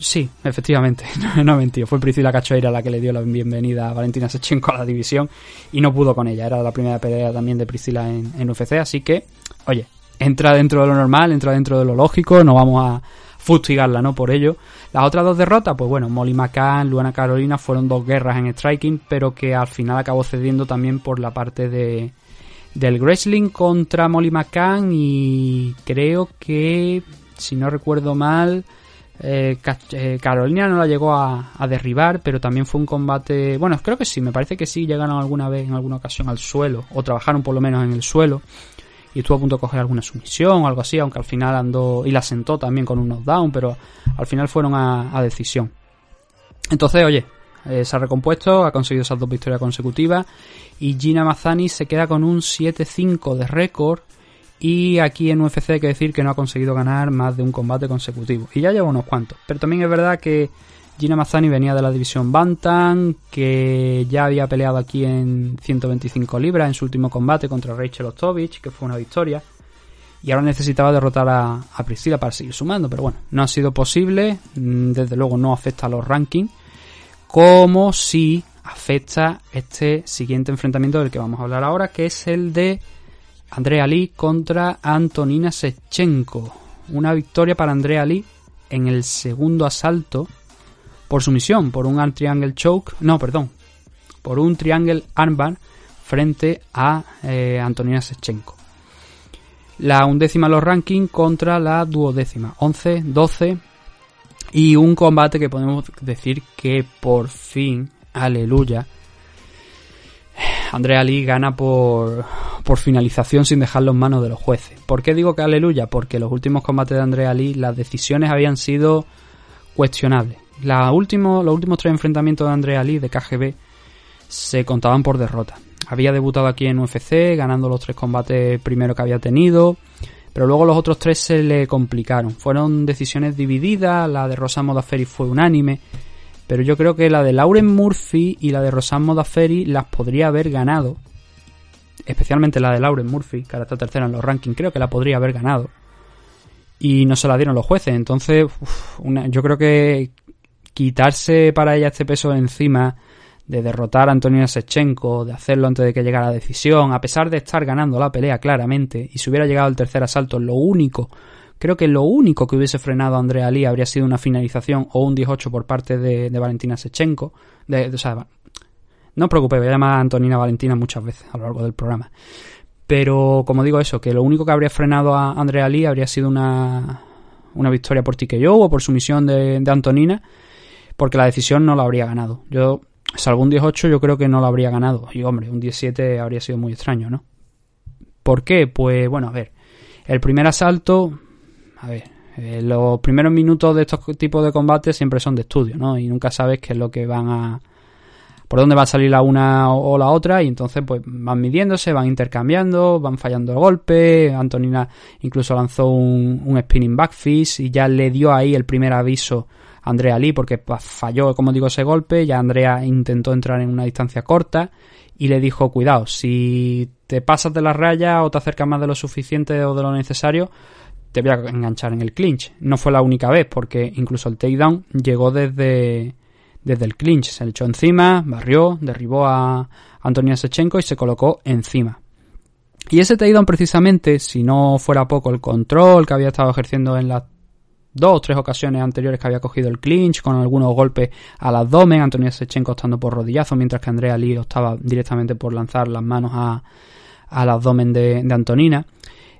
Sí, efectivamente, no, no mentido. Fue Priscila Cachoeira la que le dio la bienvenida a Valentina Sechenko a la división y no pudo con ella. Era la primera pelea también de Priscila en, en UFC, así que, oye, entra dentro de lo normal, entra dentro de lo lógico, no vamos a fustigarla, ¿no? Por ello. Las otras dos derrotas, pues bueno, Molly McCann, Luana Carolina fueron dos guerras en striking, pero que al final acabó cediendo también por la parte de del wrestling contra Molly McCann y creo que, si no recuerdo mal, eh, eh, Carolina no la llegó a, a derribar, pero también fue un combate. Bueno, creo que sí, me parece que sí llegaron alguna vez, en alguna ocasión, al suelo, o trabajaron por lo menos en el suelo, y estuvo a punto de coger alguna sumisión o algo así, aunque al final andó. y la sentó también con un knockdown, pero al final fueron a, a decisión. Entonces, oye, eh, se ha recompuesto, ha conseguido esas dos victorias consecutivas, y Gina Mazzani se queda con un 7-5 de récord. Y aquí en UFC hay que decir que no ha conseguido ganar más de un combate consecutivo. Y ya lleva unos cuantos. Pero también es verdad que Gina Mazzani venía de la división Bantam, que ya había peleado aquí en 125 libras en su último combate contra Rachel Ostovich, que fue una victoria. Y ahora necesitaba derrotar a, a Priscila para seguir sumando. Pero bueno, no ha sido posible. Mm, Desde luego no afecta a los rankings. Como si afecta este siguiente enfrentamiento del que vamos a hablar ahora, que es el de Andrea Lee contra Antonina Sechenko. Una victoria para Andrea Lee en el segundo asalto por sumisión, por un triangle choke, no, perdón, por un triangle armbar frente a eh, Antonina Sechenko. La undécima los rankings contra la duodécima, 11, 12 y un combate que podemos decir que por fin, aleluya, Andrea Lee gana por, por finalización sin dejarlo en manos de los jueces. ¿Por qué digo que aleluya? Porque los últimos combates de Andrea Lee, las decisiones habían sido cuestionables. La último, los últimos tres enfrentamientos de Andrea Lee de KGB se contaban por derrota. Había debutado aquí en UFC, ganando los tres combates primero que había tenido, pero luego los otros tres se le complicaron. Fueron decisiones divididas, la de Rosan Modafferi fue unánime, pero yo creo que la de Lauren Murphy y la de Rosan Modafferi las podría haber ganado. Especialmente la de Lauren Murphy, que ahora está tercera en los rankings, creo que la podría haber ganado. Y no se la dieron los jueces, entonces una- yo creo que quitarse para ella este peso encima de derrotar a Antonina Sechenko, de hacerlo antes de que llegara la decisión, a pesar de estar ganando la pelea claramente, y si hubiera llegado al tercer asalto, lo único, creo que lo único que hubiese frenado a Andrea Lee habría sido una finalización o un 18 por parte de, de Valentina Sechenko. No os preocupéis, voy a llamar a Antonina Valentina muchas veces a lo largo del programa. Pero como digo eso, que lo único que habría frenado a Andrea Lee habría sido una, una victoria por TKO o por sumisión de, de Antonina, porque la decisión no la habría ganado. Yo, salvo un 18, yo creo que no la habría ganado. Y hombre, un 17 habría sido muy extraño, ¿no? ¿Por qué? Pues bueno, a ver. El primer asalto, a ver, eh, los primeros minutos de estos tipos de combates siempre son de estudio, ¿no? Y nunca sabes qué es lo que van a... por dónde va a salir la una o la otra y entonces pues van midiéndose, van intercambiando, van fallando el golpe. Antonina incluso lanzó un, un spinning backfist y ya le dio ahí el primer aviso Andrea Lee porque falló, como digo, ese golpe. Ya Andrea intentó entrar en una distancia corta y le dijo, cuidado, si te pasas de la raya o te acercas más de lo suficiente o de lo necesario, te voy a enganchar en el clinch. No fue la única vez, porque incluso el takedown llegó desde, desde el clinch. Se le echó encima, barrió, derribó a Antonia Sechenko y se colocó encima. Y ese takedown precisamente, si no fuera poco el control que había estado ejerciendo en las dos o tres ocasiones anteriores que había cogido el clinch, con algunos golpes al abdomen, Antonia Sechenko estando por rodillazo, mientras que Andrea Lee estaba directamente por lanzar las manos a, al abdomen de Antonina.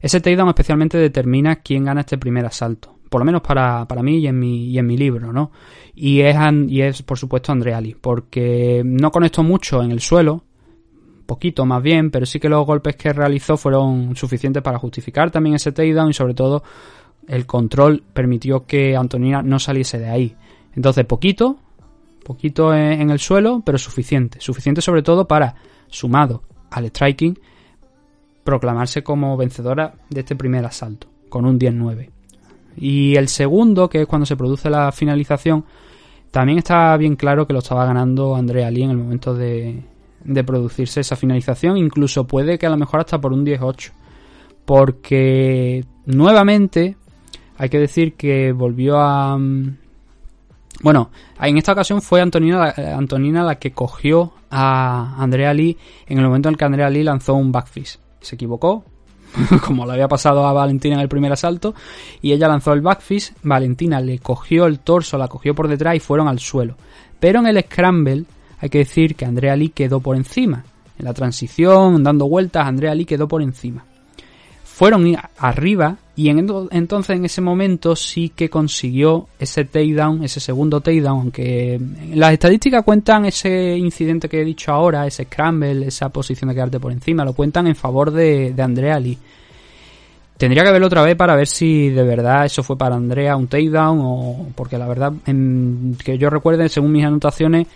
Ese takedown especialmente determina quién gana este primer asalto. Por lo menos para, para mí y en mi, y en mi libro, ¿no? Y es, y es, por supuesto, Andrea Lee, porque no conectó mucho en el suelo, poquito más bien, pero sí que los golpes que realizó fueron suficientes para justificar también ese takedown y sobre todo el control permitió que Antonina no saliese de ahí. Entonces, poquito, poquito en el suelo, pero suficiente. Suficiente sobre todo para, sumado al striking, proclamarse como vencedora de este primer asalto, con un 10-9. Y el segundo, que es cuando se produce la finalización, también está bien claro que lo estaba ganando Andrea Lee en el momento de, producirse esa finalización. Incluso puede que a lo mejor hasta por un 10-8. Porque nuevamente hay que decir que volvió a... mm, Bueno, en esta ocasión fue Antonina, Antonina la que cogió a Andrea Lee en el momento en el que Andrea Lee lanzó un backfist. Se equivocó, como le había pasado a Valentina en el primer asalto, y ella lanzó el backfist, Valentina le cogió el torso, la cogió por detrás y fueron al suelo. Pero en el scramble hay que decir que Andrea Lee quedó por encima. En la transición, dando vueltas, Andrea Lee quedó por encima. Fueron arriba y en, ento- entonces en ese momento sí que consiguió ese takedown, ese segundo takedown, aunque las estadísticas cuentan ese incidente que he dicho ahora, ese scramble, esa posición de quedarte por encima, lo cuentan en favor de, de Andrea Lee. Tendría que verlo otra vez para ver si de verdad eso fue para Andrea un takedown o porque la verdad en- que yo recuerde según mis anotaciones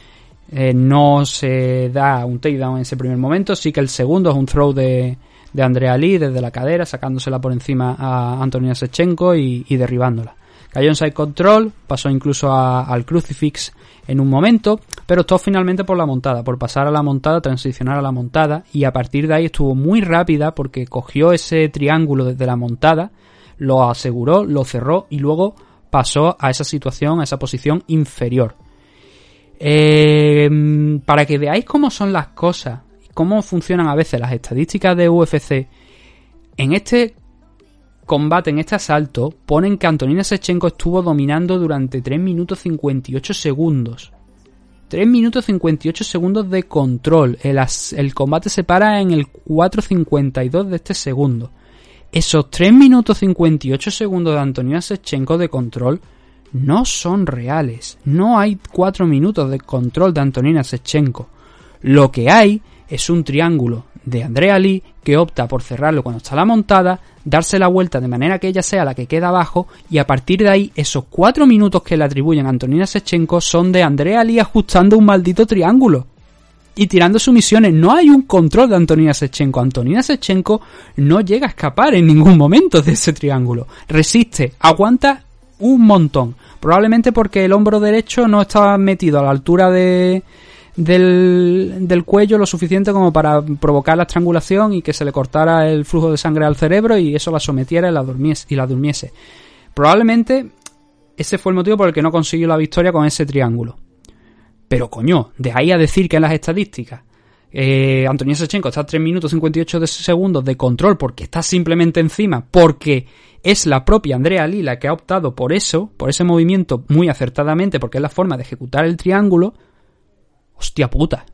eh, no se da un takedown en ese primer momento, sí que el segundo es un throw de, de Andrea Lee desde la cadera, sacándosela por encima a Antonina Sechenko y, derribándola. Cayó en side control, pasó incluso al crucifix en un momento, pero optó finalmente por la montada, por pasar a la montada, transicionar a la montada, y a partir de ahí estuvo muy rápida porque cogió ese triángulo desde la montada, lo aseguró, lo cerró y luego pasó a esa situación, a esa posición inferior. Eh, para que veáis cómo son las cosas, cómo funcionan a veces las estadísticas de UFC, en este combate, en este asalto, ponen que Antonina Sechenko estuvo dominando durante 3 minutos 58 segundos. 3 minutos 58 segundos de control. El, combate se para en el 4.52 de este segundo. Esos 3 minutos 58 segundos de Antonina Sechenko de control no son reales. No hay 4 minutos de control de Antonina Sechenko. Lo que hay es un triángulo de Andrea Lee que opta por cerrarlo cuando está la montada, darse la vuelta de manera que ella sea la que queda abajo y a partir de ahí esos 4 minutos que le atribuyen a Antonina Sechenko son de Andrea Lee ajustando un maldito triángulo y tirando sumisiones. No hay un control de Antonina Sechenko. Antonina Sechenko no llega a escapar en ningún momento de ese triángulo. Resiste, aguanta un montón. Probablemente porque el hombro derecho no estaba metido a la altura de, del, del cuello lo suficiente como para provocar la estrangulación y que se le cortara el flujo de sangre al cerebro y eso la sometiera y la durmiese. Y la durmiese. Probablemente ese fue el motivo por el que no consiguió la victoria con ese triángulo. Pero coño, de ahí a decir que en las estadísticas eh, Antonio Sechenko está a 3 minutos 58 de segundos de control porque está simplemente encima, porque es la propia Andrea Lee la que ha optado por eso, por ese movimiento muy acertadamente, porque es la forma de ejecutar el triángulo. Hostia puta.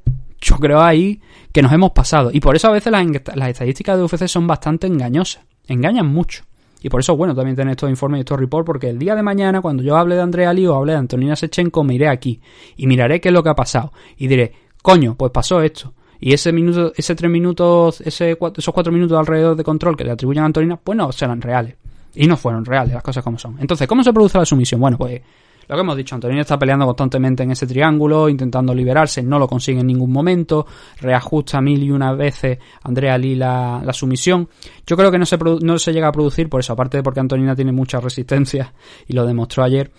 Yo creo ahí que nos hemos pasado. Y por eso a veces las, estadísticas de UFC son bastante engañosas. Engañan mucho. Y por eso es bueno también tener estos informes y estos reports, porque el día de mañana, cuando yo hable de Andrea Lee o hable de Antonina Sechenko, me iré aquí y miraré qué es lo que ha pasado. Y diré, coño, pues pasó esto. Y ese minuto, ese tres minutos, ese cuatro, esos cuatro minutos alrededor de control que le atribuyen a Antonina, pues no serán reales. Y no fueron reales, las cosas como son. Entonces, ¿cómo se produce la sumisión? Bueno, pues lo que hemos dicho, Antonina está peleando constantemente en ese triángulo, intentando liberarse, no lo consigue en ningún momento, reajusta mil y una veces Andrea Lee la, la sumisión. Yo creo que no se, no se llega a producir por eso, aparte de porque Antonina tiene mucha resistencia y lo demostró ayer.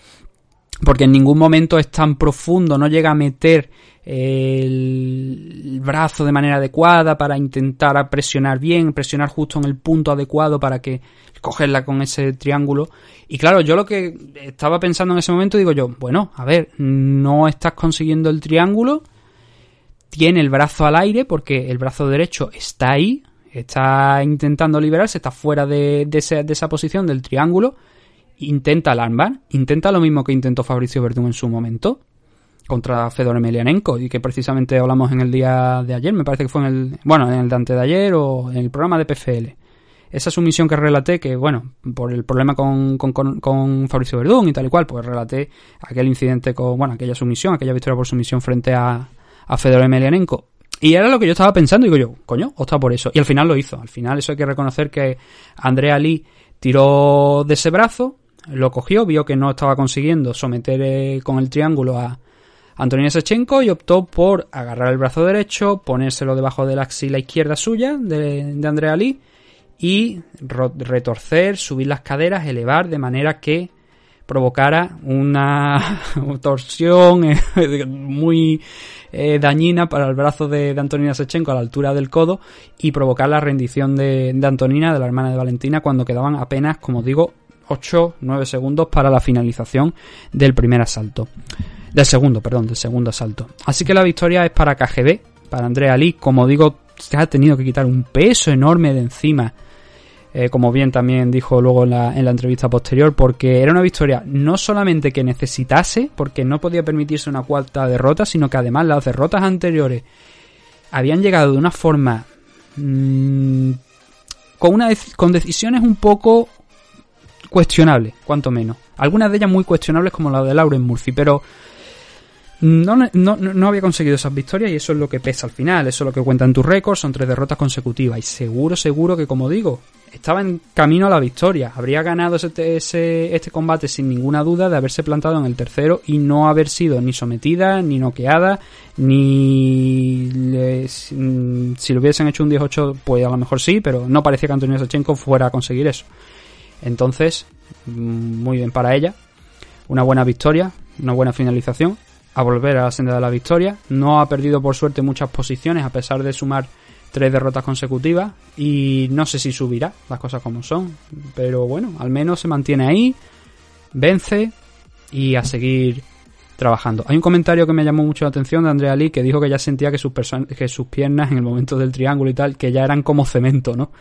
porque en ningún momento es tan profundo, no llega a meter el brazo de manera adecuada para intentar presionar bien, presionar justo en el punto adecuado para que cogerla con ese triángulo. Y claro, yo lo que estaba pensando en ese momento digo yo, bueno, a ver, no estás consiguiendo el triángulo, tiene el brazo al aire porque el brazo derecho está ahí, está intentando liberarse, está fuera de, de esa posición del triángulo, intenta el armbar, intenta lo mismo que intentó Fabricio Verdún en su momento contra Fedor Emelianenko y que precisamente hablamos en el día de ayer, me parece que fue en el, bueno, en el de antes de ayer o en el programa de PFL. Esa sumisión que relaté, que bueno, por el problema con, con, con- Fabricio Verdún y tal y cual, pues relaté aquel incidente con, bueno, aquella sumisión, aquella victoria por sumisión frente a, a Fedor Emelianenko. Y era lo que yo estaba pensando, digo yo, coño, opta por eso. Y al final lo hizo. Al final eso hay que reconocer que Andrea Lee tiró de ese brazo, lo cogió, vio que no estaba consiguiendo someter eh, con el triángulo a Antonina Sechenko y optó por agarrar el brazo derecho, ponérselo debajo de la axila izquierda suya de, Andrea Lee y retorcer, subir las caderas, elevar de manera que provocara una torsión eh, muy eh, dañina para el brazo de, de Antonina Sechenko a la altura del codo y provocar la rendición de, de Antonina, de la hermana de Valentina, cuando quedaban apenas, como digo, 8-9 segundos para la finalización del primer asalto. Del segundo, perdón, del segundo asalto. Así que la victoria es para KGB, para Andrea Lee. Como digo, se ha tenido que quitar un peso enorme de encima eh, como bien también dijo luego en la, en la entrevista posterior, porque era una victoria no solamente que necesitase, porque no podía permitirse una cuarta derrota, sino que además las derrotas anteriores habían llegado de una forma mm, con, una con decisiones un poco cuestionables, cuanto menos. Algunas de ellas muy cuestionables como la de Lauren Murphy, pero no, no, no- había conseguido esas victorias y eso es lo que pesa al final, eso es lo que cuenta en tu récord, son tres derrotas consecutivas. Y seguro, seguro que como digo, estaba en camino a la victoria, habría ganado ese, ese- este combate sin ninguna duda de haberse plantado en el tercero y no haber sido ni sometida, ni noqueada, ni le- si, si le hubiesen hecho un 18 pues a lo mejor sí, pero no parecía que Antonio Sachenko fuera a conseguir eso. Entonces, mm, muy bien para ella, una buena victoria, una buena finalización, a volver a la senda de la victoria. No ha perdido por suerte muchas posiciones a pesar de sumar tres derrotas consecutivas y no sé si subirá las cosas como son, pero bueno, al menos se mantiene ahí, vence y a seguir trabajando. Hay un comentario que me llamó mucho la atención de Andrea Lee que dijo que ya sentía que sus, que sus piernas en el momento del triángulo y tal, que ya eran como cemento, ¿no?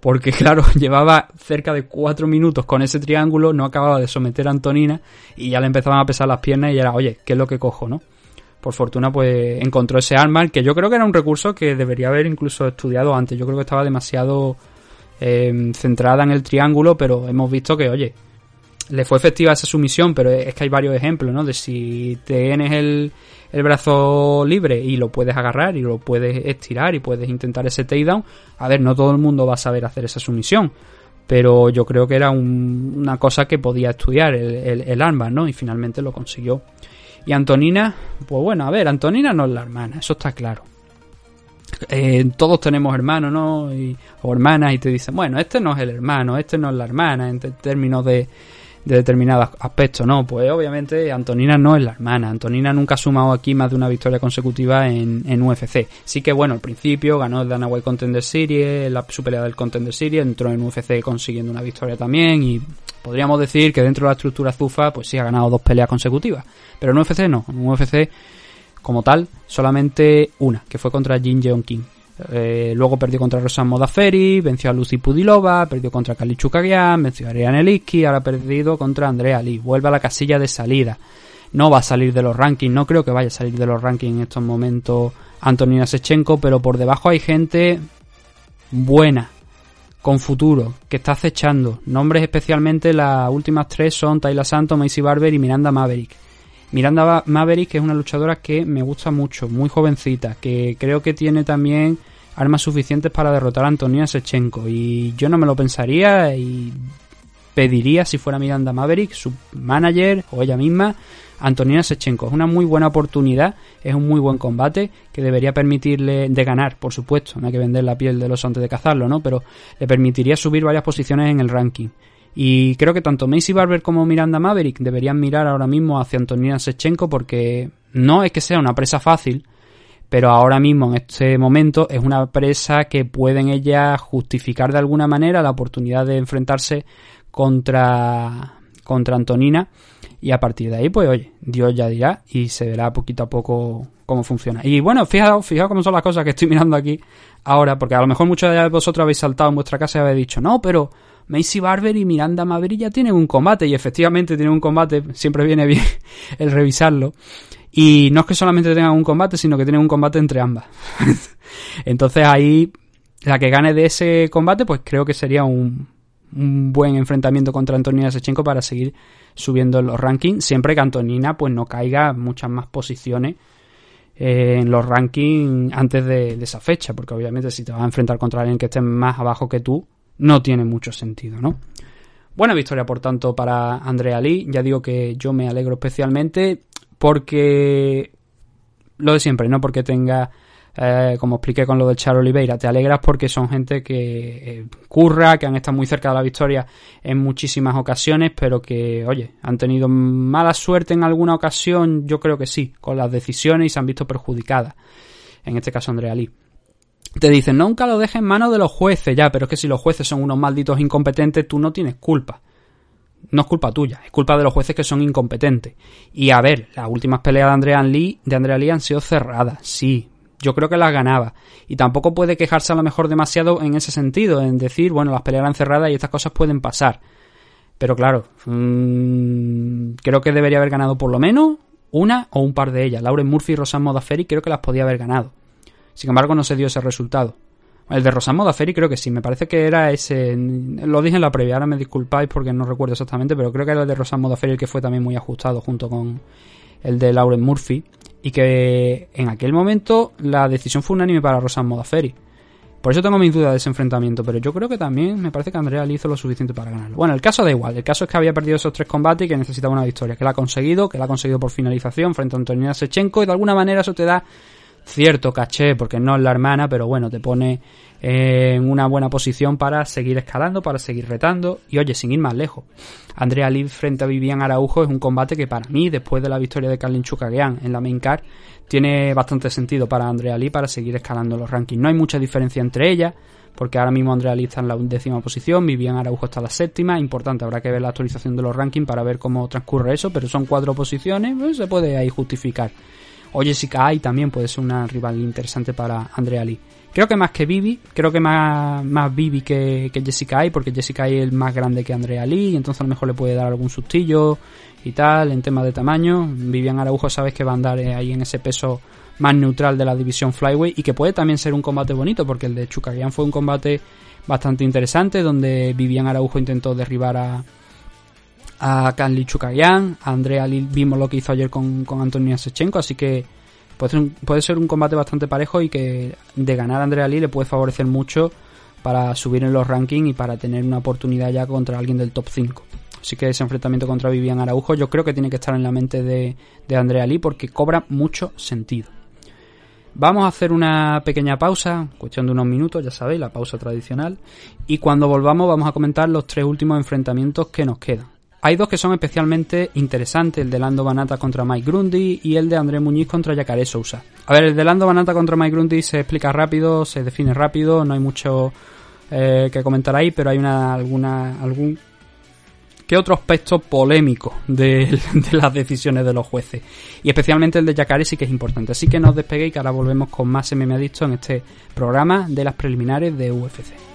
Porque claro, llevaba cerca de cuatro minutos con ese triángulo, no acababa de someter a Antonina y ya le empezaban a pesar las piernas y era, oye, ¿qué es lo que cojo, no? Por fortuna, pues encontró ese arma, que yo creo que era un recurso que debería haber incluso estudiado antes. Yo creo que estaba demasiado eh, centrada en el triángulo, pero hemos visto que, oye, le fue efectiva esa sumisión, pero es que hay varios ejemplos, ¿no? De si tienes el, el brazo libre y lo puedes agarrar y lo puedes estirar y puedes intentar ese takedown, a ver, no todo el mundo va a saber hacer esa sumisión, pero yo creo que era un- una cosa que podía estudiar el, el, el armbar, ¿no? Y finalmente lo consiguió. Y Antonina, pues bueno, a ver, Antonina no es la hermana, eso está claro. Eh, todos tenemos hermanos, ¿no? Y- o hermanas y te dicen, bueno, este no es el hermano, este no es la hermana, en términos de, de determinados aspectos, ¿no? Pues obviamente Antonina no es la hermana. Antonina nunca ha sumado aquí más de una victoria consecutiva en, en UFC. Sí que bueno, al principio ganó el Dana White Contender Series, la pelea del Contender Series, entró en UFC consiguiendo una victoria también y podríamos decir que dentro de la estructura Zufa pues sí ha ganado dos peleas consecutivas. Pero en UFC no, en UFC como tal solamente una, que fue contra Jin Jeon Kim. Eh, luego perdió contra Rosan Modaferi, venció a Lucy Pudilova, perdió contra Kali Chukagian, venció a Ariane Liski, ahora ha perdido contra Andrea Lee. Vuelve a la casilla de salida. No va a salir de los rankings, no creo que vaya a salir de los rankings en estos momentos Antonina Sechenko, pero por debajo hay gente buena, con futuro, que está acechando. Nombres especialmente, las últimas tres son Tayla Santos, Macy Barber y Miranda Maverick. Miranda Maverick es una luchadora que me gusta mucho, muy jovencita, que creo que tiene también armas suficientes para derrotar a Antonina Sechenko. Y yo no me lo pensaría y pediría, si fuera Miranda Maverick, su manager o ella misma, Antonina Sechenko. Es una muy buena oportunidad, es un muy buen combate que debería permitirle de ganar, por supuesto. No hay que vender la piel del oso antes de cazarlo, ¿no? Pero le permitiría subir varias posiciones en el ranking. Y creo que tanto Macy Barber como Miranda Maverick deberían mirar ahora mismo hacia Antonina Sechenko porque no es que sea una presa fácil, pero ahora mismo en este momento es una presa que pueden ellas justificar de alguna manera la oportunidad de enfrentarse contra, contra Antonina y a partir de ahí pues oye, Dios ya dirá y se verá poquito a poco cómo funciona. Y bueno, fijaos, fijaos cómo son las cosas que estoy mirando aquí ahora, porque a lo mejor muchos de vosotros habéis saltado en vuestra casa y habéis dicho, no, pero Macy Barber y Miranda Maverick ya tienen un combate y efectivamente tienen un combate, siempre viene bien el revisarlo. Y no es que solamente tengan un combate, sino que tienen un combate entre ambas. Entonces ahí, la que gane de ese combate, pues creo que sería un, buen enfrentamiento contra Antonina Sechenko para seguir subiendo en los rankings, siempre que Antonina pues no caiga muchas más posiciones eh, en los rankings antes de, de esa fecha, porque obviamente si te vas a enfrentar contra alguien que esté más abajo que tú, no tiene mucho sentido, ¿no? Buena victoria, por tanto, para Andrea Lee. Ya digo que yo me alegro especialmente porque lo de siempre, no porque tenga, eh, como expliqué con lo de Charo Oliveira, te alegras porque son gente que eh, curra, que han estado muy cerca de la victoria en muchísimas ocasiones, pero que, oye, han tenido mala suerte en alguna ocasión, yo creo que sí, con las decisiones y se han visto perjudicadas. En este caso, Andrea Lee. Te dicen, nunca lo dejes en manos de los jueces, ya, pero es que si los jueces son unos malditos incompetentes, tú no tienes culpa. No es culpa tuya, es culpa de los jueces que son incompetentes. Y a ver, las últimas peleas de Andrea Lee, de Andrea Lee han sido cerradas, sí. Yo creo que las ganaba. Y tampoco puede quejarse a lo mejor demasiado en ese sentido, en decir, bueno, las peleas eran cerradas y estas cosas pueden pasar. Pero claro, mmm, creo que debería haber ganado por lo menos una o un par de ellas. Lauren Murphy y Rosan Modaferi creo que las podía haber ganado. Sin embargo, no se dio ese resultado. El de Rosan Modaferi creo que sí, me parece que era ese. Lo dije en la previa, ahora me disculpáis porque no recuerdo exactamente, pero creo que era el de Rosan Modaferi el que fue también muy ajustado junto con el de Lauren Murphy. Y que en aquel momento la decisión fue unánime para Rosan Modaferi. Por eso tengo mis dudas de ese enfrentamiento, pero yo creo que también me parece que Andrea le hizo lo suficiente para ganarlo. Bueno, el caso da igual, el caso es que había perdido esos tres combates y que necesitaba una victoria, que la ha conseguido, que la ha conseguido por finalización frente a Antonina Sechenko y de alguna manera eso te da cierto caché, porque no es la hermana, pero bueno, te pone eh, en una buena posición para seguir escalando, para seguir retando. Y oye, sin ir más lejos, Andrea Lee frente a Vivian Araujo es un combate que para mí, después de la victoria de Carlin Chukagian en la main card, tiene bastante sentido para Andrea Lee para seguir escalando los rankings. No hay mucha diferencia entre ellas, porque ahora mismo Andrea Lee está en la décima posición, Vivian Araujo está en la séptima. Importante, habrá que ver la actualización de los rankings para ver cómo transcurre eso, pero son cuatro posiciones, pues se puede ahí justificar o Jessica Ai también puede ser una rival interesante para Andrea Lee. Creo que más que Vivi, creo que más, más Vivi que, que Jessica Ai, porque Jessica Ai es más grande que Andrea Lee, y entonces a lo mejor le puede dar algún sustillo y tal, en tema de tamaño. Vivian Araujo sabes que va a andar eh, ahí en ese peso más neutral de la división Flyway y que puede también ser un combate bonito, porque el de Chukagian fue un combate bastante interesante, donde Vivian Araujo intentó derribar a, a Kanli Chukagian, a Andrea Lee vimos lo que hizo ayer con, con Antonia Sechenko, así que puede ser, un, puede ser un combate bastante parejo y que de ganar a Andrea Lee le puede favorecer mucho para subir en los rankings y para tener una oportunidad ya contra alguien del top 5. Así que ese enfrentamiento contra Vivian Araujo yo creo que tiene que estar en la mente de, de Andrea Lee porque cobra mucho sentido. Vamos a hacer una pequeña pausa, cuestión de unos minutos, ya sabéis, la pausa tradicional. Y cuando volvamos vamos a comentar los tres últimos enfrentamientos que nos quedan. Hay dos que son especialmente interesantes, el de Lando Banata contra Mike Grundy y el de André Muñiz contra Yacaré Sousa. A ver, el de Lando Banata contra Mike Grundy se explica rápido, se define rápido, no hay mucho eh, que comentar ahí, pero hay una alguna algún que otro aspecto polémico de, las decisiones de los jueces. Y especialmente el de Yacaré sí que es importante. Así que no os despeguéis que ahora volvemos con más MMA Adicto en este programa de las preliminares de UFC.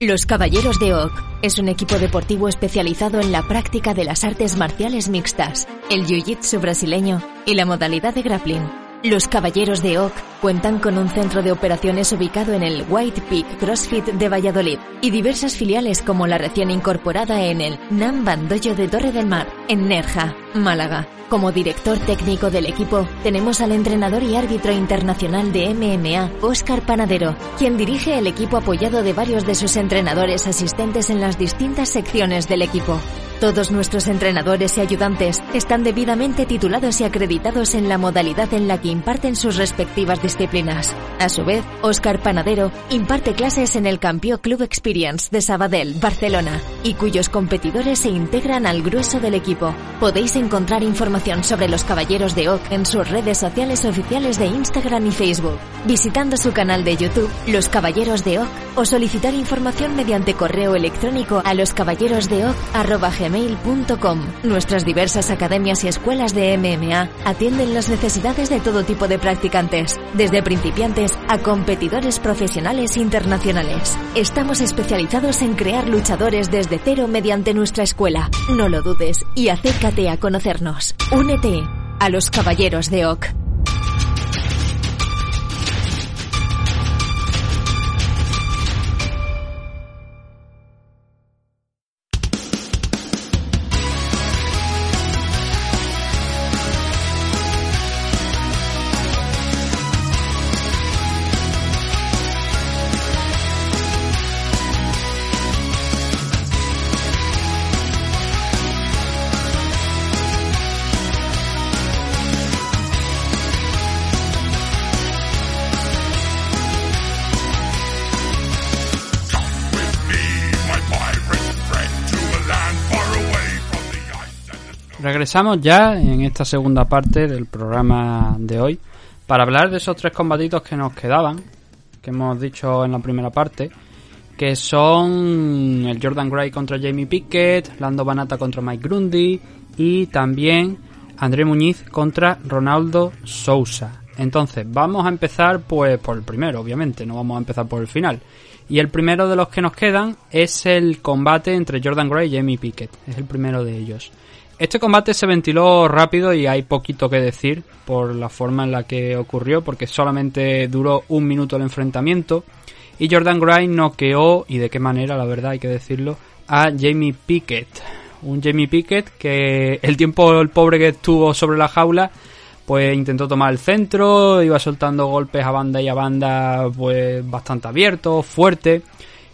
Los Caballeros de Oak es un equipo deportivo especializado en la práctica de las artes marciales mixtas, el jiu-jitsu brasileño y la modalidad de grappling. Los Caballeros de Oak cuentan con un centro de operaciones ubicado en el White Peak CrossFit de Valladolid y diversas filiales como la recién incorporada en el Nam Bandollo de Torre del Mar, en Nerja, Málaga. Como director técnico del equipo, tenemos al entrenador y árbitro internacional de MMA, Óscar Panadero, quien dirige el equipo apoyado de varios de sus entrenadores asistentes en las distintas secciones del equipo. Todos nuestros entrenadores y ayudantes están debidamente titulados y acreditados en la modalidad en la que imparten sus respectivas disciplinas. A su vez, Óscar Panadero imparte clases en el Campeón Club Experience de Sabadell, Barcelona, y cuyos competidores se integran al grueso del equipo. Podéis encontrar información sobre los Caballeros de Oak en sus redes sociales oficiales de Instagram y Facebook, visitando su canal de YouTube, Los Caballeros de Oak, o solicitar información mediante correo electrónico a loscaballerosdeoc.gmail.com. Nuestras diversas academias y escuelas de MMA atienden las necesidades de todo tipo de practicantes, desde principiantes a competidores profesionales internacionales. Estamos especializados en crear luchadores desde cero mediante nuestra escuela. No lo dudes y acércate a conocernos. Únete a los Caballeros de Oak. Regresamos ya en esta segunda parte del programa de hoy para hablar de esos tres combatitos que nos quedaban, que hemos dicho en la primera parte, que son el Jordan Gray contra Jamie Pickett, Lando Banata contra Mike Grundy y también André Muñiz contra Ronaldo Sousa. Entonces, vamos a empezar pues por el primero, obviamente, no vamos a empezar por el final. Y el primero de los que nos quedan es el combate entre Jordan Gray y Jamie Pickett. Es el primero de ellos. Este combate se ventiló rápido y hay poquito que decir por la forma en la que ocurrió, porque solamente duró un minuto el enfrentamiento. Y Jordan Gray noqueó, y de qué manera, la verdad hay que decirlo, a Jamie Pickett. Un Jamie Pickett que el tiempo el pobre que estuvo sobre la jaula, pues intentó tomar el centro, iba soltando golpes a banda y a banda, pues bastante abiertos, fuerte.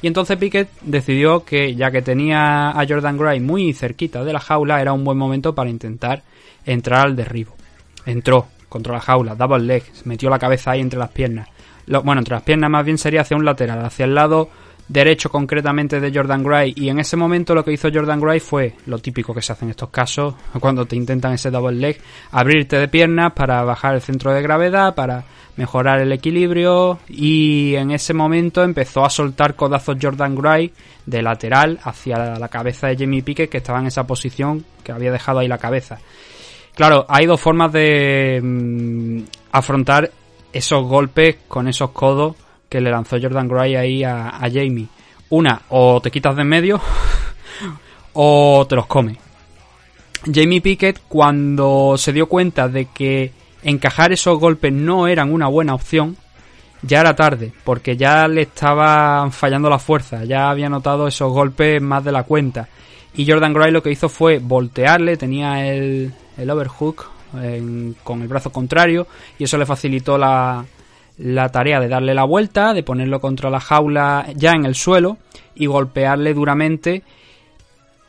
Y entonces Pickett decidió que ya que tenía a Jordan Gray muy cerquita de la jaula, era un buen momento para intentar entrar al derribo. Entró contra la jaula, double leg, metió la cabeza ahí entre las piernas. Lo- bueno, entre las piernas más bien sería hacia un lateral, hacia el lado derecho concretamente de Jordan Gray. Y en ese momento lo que hizo Jordan Gray fue lo típico que se hace en estos casos, cuando te intentan ese double leg, abrirte de piernas para bajar el centro de gravedad, para mejorar el equilibrio y en ese momento empezó a soltar codazos Jordan Gray de lateral hacia la cabeza de Jamie Pickett que estaba en esa posición que había dejado ahí la cabeza. Claro, hay dos formas de mm, afrontar esos golpes con esos codos que le lanzó Jordan Gray ahí a, Jamie. Una, o te quitas de en medio o te los come. Jamie Pickett cuando se dio cuenta de que encajar esos golpes no eran una buena opción, ya era tarde, porque ya le estaban fallando la fuerza, ya había notado esos golpes más de la cuenta. Y Jordan Gray lo que hizo fue voltearle, tenía el, el overhook en- con el brazo contrario, y eso le facilitó la, la tarea de darle la vuelta, de ponerlo contra la jaula ya en el suelo y golpearle duramente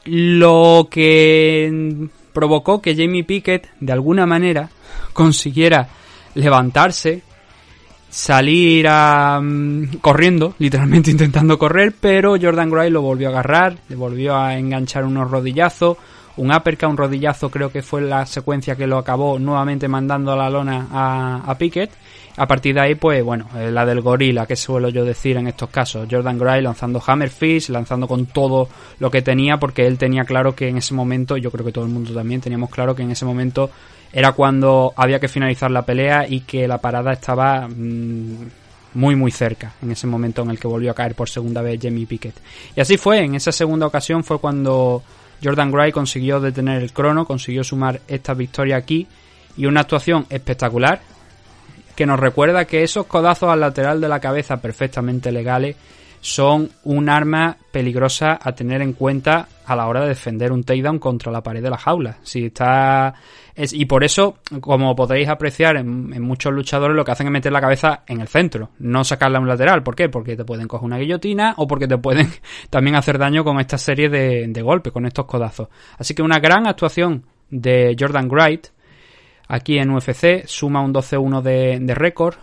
lo que provocó que Jamie Pickett de alguna manera consiguiera levantarse, salir a, corriendo, literalmente intentando correr, pero Jordan Gray lo volvió a agarrar, le volvió a enganchar unos rodillazos, un uppercut, un rodillazo creo que fue la secuencia que lo acabó nuevamente mandando a la lona a, a Pickett. A partir de ahí, pues bueno, eh, la del gorila, que suelo yo decir en estos casos. Jordan Gray lanzando Hammer Fist, lanzando con todo lo que tenía, porque él tenía claro que en ese momento, yo creo que todo el mundo también teníamos claro que en ese momento era cuando había que finalizar la pelea y que la parada estaba mm, muy muy cerca en ese momento en el que volvió a caer por segunda vez Jamie Pickett. Y así fue, en esa segunda ocasión fue cuando Jordan Gray consiguió detener el crono, consiguió sumar esta victoria aquí y una actuación espectacular que nos recuerda que esos codazos al lateral de la cabeza perfectamente legales son un arma peligrosa a tener en cuenta a la hora de defender un takedown contra la pared de la jaula. Si está es, y por eso, como podréis apreciar en, muchos luchadores, lo que hacen es meter la cabeza en el centro, no sacarla a un lateral. ¿Por qué? Porque te pueden coger una guillotina o porque te pueden también hacer daño con esta serie de, golpes, con estos codazos. Así que una gran actuación de Jordan Wright aquí en UFC, suma un 12-1 de, de récord,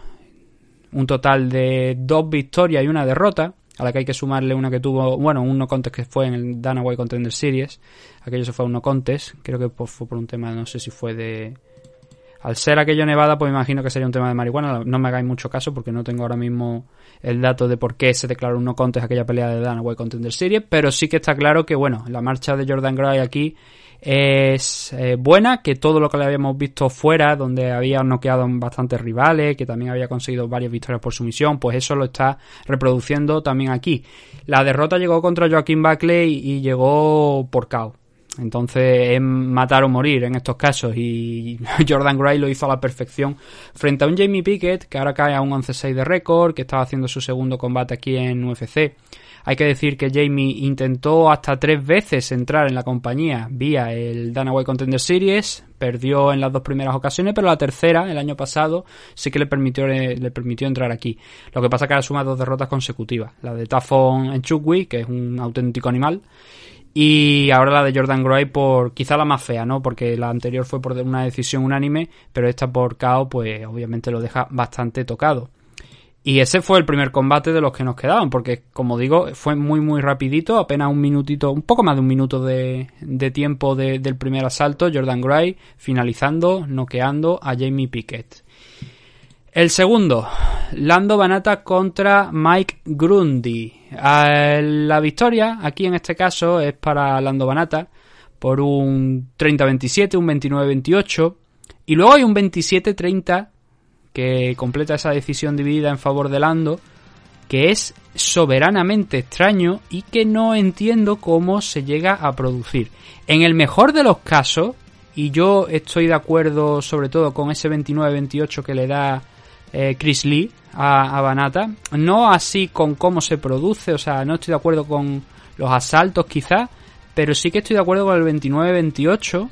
un total de dos victorias y una derrota, a la que hay que sumarle una que tuvo, bueno, un no contest que fue en el Dana White Contender Series, aquello se fue a un no contest, creo que por- fue por un tema, no sé si fue de... Al ser aquello Nevada, pues me imagino que sería un tema de marihuana, no me hagáis mucho caso porque no tengo ahora mismo el dato de por qué se declaró un no contest aquella pelea de Dana White Contender Series, pero sí que está claro que, bueno, la marcha de Jordan Gray aquí es eh, buena, que todo lo que le habíamos visto fuera, donde había noqueado bastantes rivales, que también había conseguido varias victorias por sumisión, pues eso lo está reproduciendo también aquí. La derrota llegó contra Joaquín Buckley y llegó por KO. Entonces es matar o morir en estos casos y Jordan Gray lo hizo a la perfección frente a un Jamie Pickett que ahora cae a un 11-6 de récord, que estaba haciendo su segundo combate aquí en UFC. Hay que decir que Jamie intentó hasta tres veces entrar en la compañía vía el Dana White Contender Series, perdió en las dos primeras ocasiones, pero la tercera, el año pasado, sí que le permitió, le permitió entrar aquí. Lo que pasa que ahora suma dos derrotas consecutivas, la de Tafon en Chukwi, que es un auténtico animal, y ahora la de Jordan Gray por quizá la más fea, ¿no? Porque la anterior fue por una decisión unánime, pero esta por KO pues obviamente lo deja bastante tocado. Y ese fue el primer combate de los que nos quedaban, porque como digo, fue muy muy rapidito, apenas un minutito, un poco más de un minuto de, tiempo de- del primer asalto, Jordan Gray finalizando, noqueando a Jamie Pickett. El segundo, Lando Banata contra Mike Grundy. Eh, La victoria, aquí en este caso, es para Lando Banata por un 30-27, un 29-28. Y luego hay un 27-30 que completa esa decisión dividida en favor de Lando, que es soberanamente extraño y que no entiendo cómo se llega a producir. En el mejor de los casos, y yo estoy de acuerdo sobre todo con ese 29-28 que le da eh, Chris Lee a, a Banata, no así con cómo se produce, o sea, no estoy de acuerdo con los asaltos quizás, pero sí que estoy de acuerdo con el 29-28.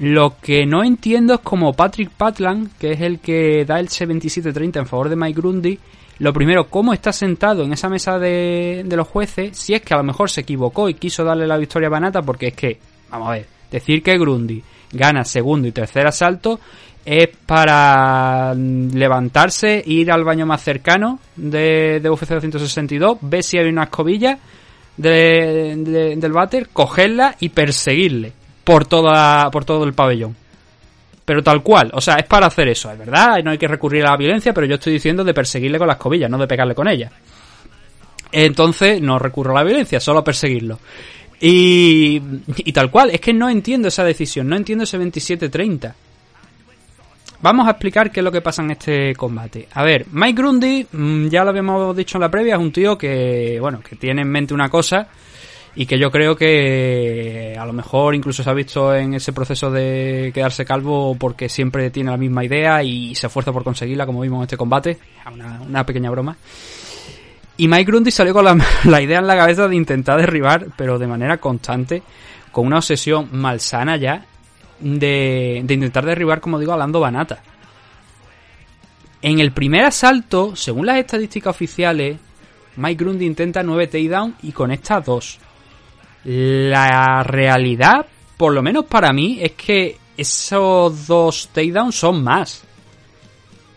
Lo que no entiendo es como Patrick Patland, que es el que da el C27-30 en favor de Mike Grundy, lo primero, cómo está sentado en esa mesa de, los jueces, si es que a lo mejor se equivocó y quiso darle la victoria a Banata, porque es que, vamos a ver, decir que Grundy gana segundo y tercer asalto es para levantarse, ir al baño más cercano de, de UFC 262, ver si hay una escobilla de- de- del váter, cogerla y perseguirle por toda por todo el pabellón. Pero tal cual, o sea, es para hacer eso, es verdad, no hay que recurrir a la violencia, pero yo estoy diciendo de perseguirle con la escobilla, no de pegarle con ella. Entonces no recurro a la violencia, solo a perseguirlo. Y, y tal cual, es que no entiendo esa decisión, no entiendo ese 27-30. Vamos a explicar qué es lo que pasa en este combate. A ver, Mike Grundy, mm, ya lo habíamos dicho en la previa, es un tío que, bueno, que tiene en mente una cosa y que yo creo que a lo mejor incluso se ha visto en ese proceso de quedarse calvo porque siempre tiene la misma idea y se esfuerza por conseguirla, como vimos en este combate. Una, una pequeña broma. Y Mike Grundy salió con la, idea en la cabeza de intentar derribar, pero de manera constante, con una obsesión malsana ya, de, de intentar derribar, como digo, a Lando Banata. En el primer asalto, según las estadísticas oficiales, Mike Grundy intenta 9 takedowns y conecta 2. La realidad, por lo menos para mí, es que esos dos takedowns son más.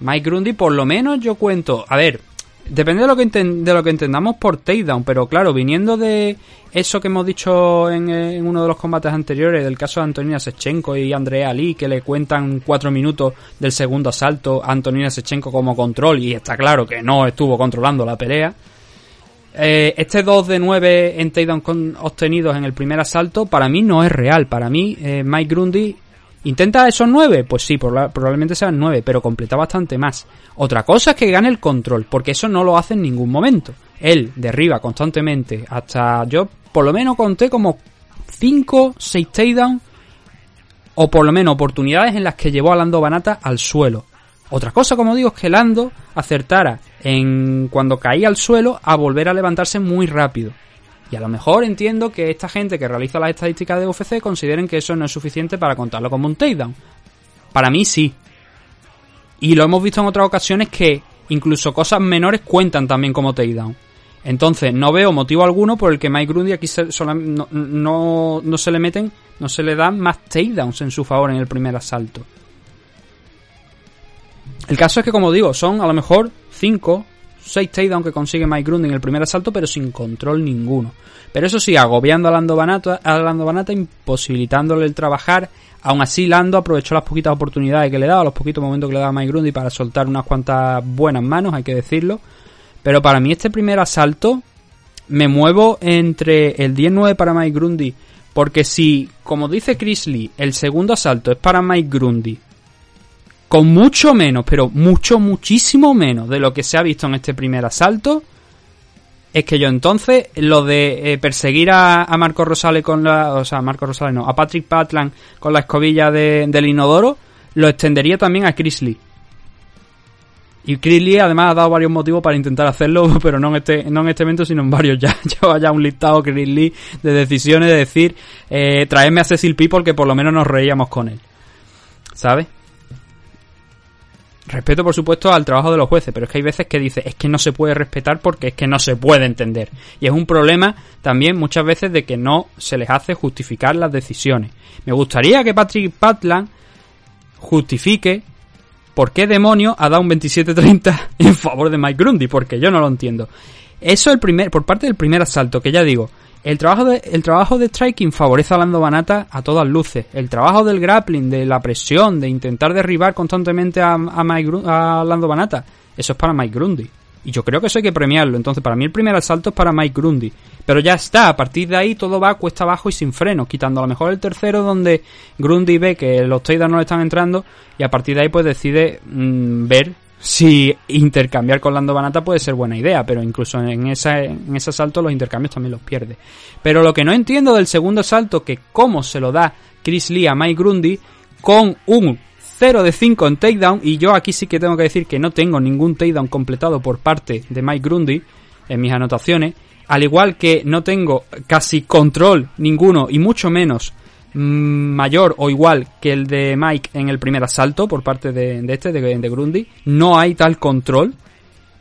Mike Grundy, por lo menos yo cuento. A ver, depende de lo que, de lo que entendamos por takedown, pero claro, viniendo de eso que hemos dicho en, en uno de los combates anteriores, del caso de Antonina Sechenko y Andrea Ali, que le cuentan cuatro minutos del segundo asalto a Antonina Sechenko como control, y está claro que no estuvo controlando la pelea. Eh, este 2 de 9 en takedown obtenidos en el primer asalto, para mí no es real. Para mí, eh, Mike Grundy ¿Intenta esos 9? Pues sí, proba- probablemente sean 9, pero completa bastante más. Otra cosa es que gane el control, porque eso no lo hace en ningún momento. Él derriba constantemente, hasta yo por lo menos conté como 5, 6 takedowns, o por lo menos oportunidades en las que llevó a Lando Banata al suelo. Otra cosa, como digo, es que Lando acertara en cuando caía al suelo a volver a levantarse muy rápido. Y a lo mejor entiendo que esta gente que realiza las estadísticas de UFC consideren que eso no es suficiente para contarlo como un takedown. Para mí sí. Y lo hemos visto en otras ocasiones que incluso cosas menores cuentan también como takedown. Entonces, no veo motivo alguno por el que Mike Grundy aquí se- no, no, no se le meten, no se le dan más takedowns en su favor en el primer asalto. El caso es que, como digo, son a lo mejor 5, 6 takedowns que consigue Mike Grundy en el primer asalto, pero sin control ninguno. Pero eso sí, agobiando a Lando Banata, a Lando Banata imposibilitándole el trabajar. Aún así, Lando aprovechó las poquitas oportunidades que le daba, los poquitos momentos que le daba Mike Grundy para soltar unas cuantas buenas manos, hay que decirlo. Pero para mí este primer asalto me muevo entre el 10-9 para Mike Grundy. Porque si, como dice Chris Lee, el segundo asalto es para Mike Grundy, con mucho menos, pero mucho, muchísimo menos de lo que se ha visto en este primer asalto, es que yo entonces lo de eh, perseguir a, a Marco Rosales con la... O sea, Marco Rosales no, a Patrick Patlan con la escobilla de- del inodoro, lo extendería también a Chris Lee. Y Chris Lee además ha dado varios motivos para intentar hacerlo, pero no en este, no en este evento, sino en varios ya. Lleva ya un listado Chris Lee de decisiones de decir, eh, traedme a Cecil People que por lo menos nos reíamos con él. ¿Sabes? Respeto, por supuesto, al trabajo de los jueces, pero es que hay veces que dice, es que no se puede respetar porque es que no se puede entender. Y es un problema también muchas veces de que no se les hace justificar las decisiones. Me gustaría que Patrick Patlan justifique por qué demonios ha dado un 27-30 en favor de Mike Grundy, porque yo no lo entiendo. Eso el primer, por parte del primer asalto, que ya digo, el trabajo de, el trabajo de striking favorece a Lando Banata a todas luces. El trabajo del grappling, de la presión, de intentar derribar constantemente a, a, Mike a Lando Banata, eso es para Mike Grundy. Y yo creo que eso hay que premiarlo. Entonces, para mí el primer asalto es para Mike Grundy. Pero ya está, a partir de ahí todo va cuesta abajo y sin freno, quitando a lo mejor el tercero donde Grundy ve que los takedowns no le están entrando y a partir de ahí pues decide mm, ver si intercambiar con Lando Banata puede ser buena idea, pero incluso en, en ese asalto los intercambios también los pierde. Pero lo que no entiendo del segundo asalto, que cómo se lo da Chris Lee a Mike Grundy con un 0 de 5 en takedown, y yo aquí sí que tengo que decir que no tengo ningún takedown completado por parte de Mike Grundy en mis anotaciones, al igual que no tengo casi control ninguno y mucho menos mayor o igual que el de Mike en el primer asalto por parte de, este, de, Grundy, no hay tal control.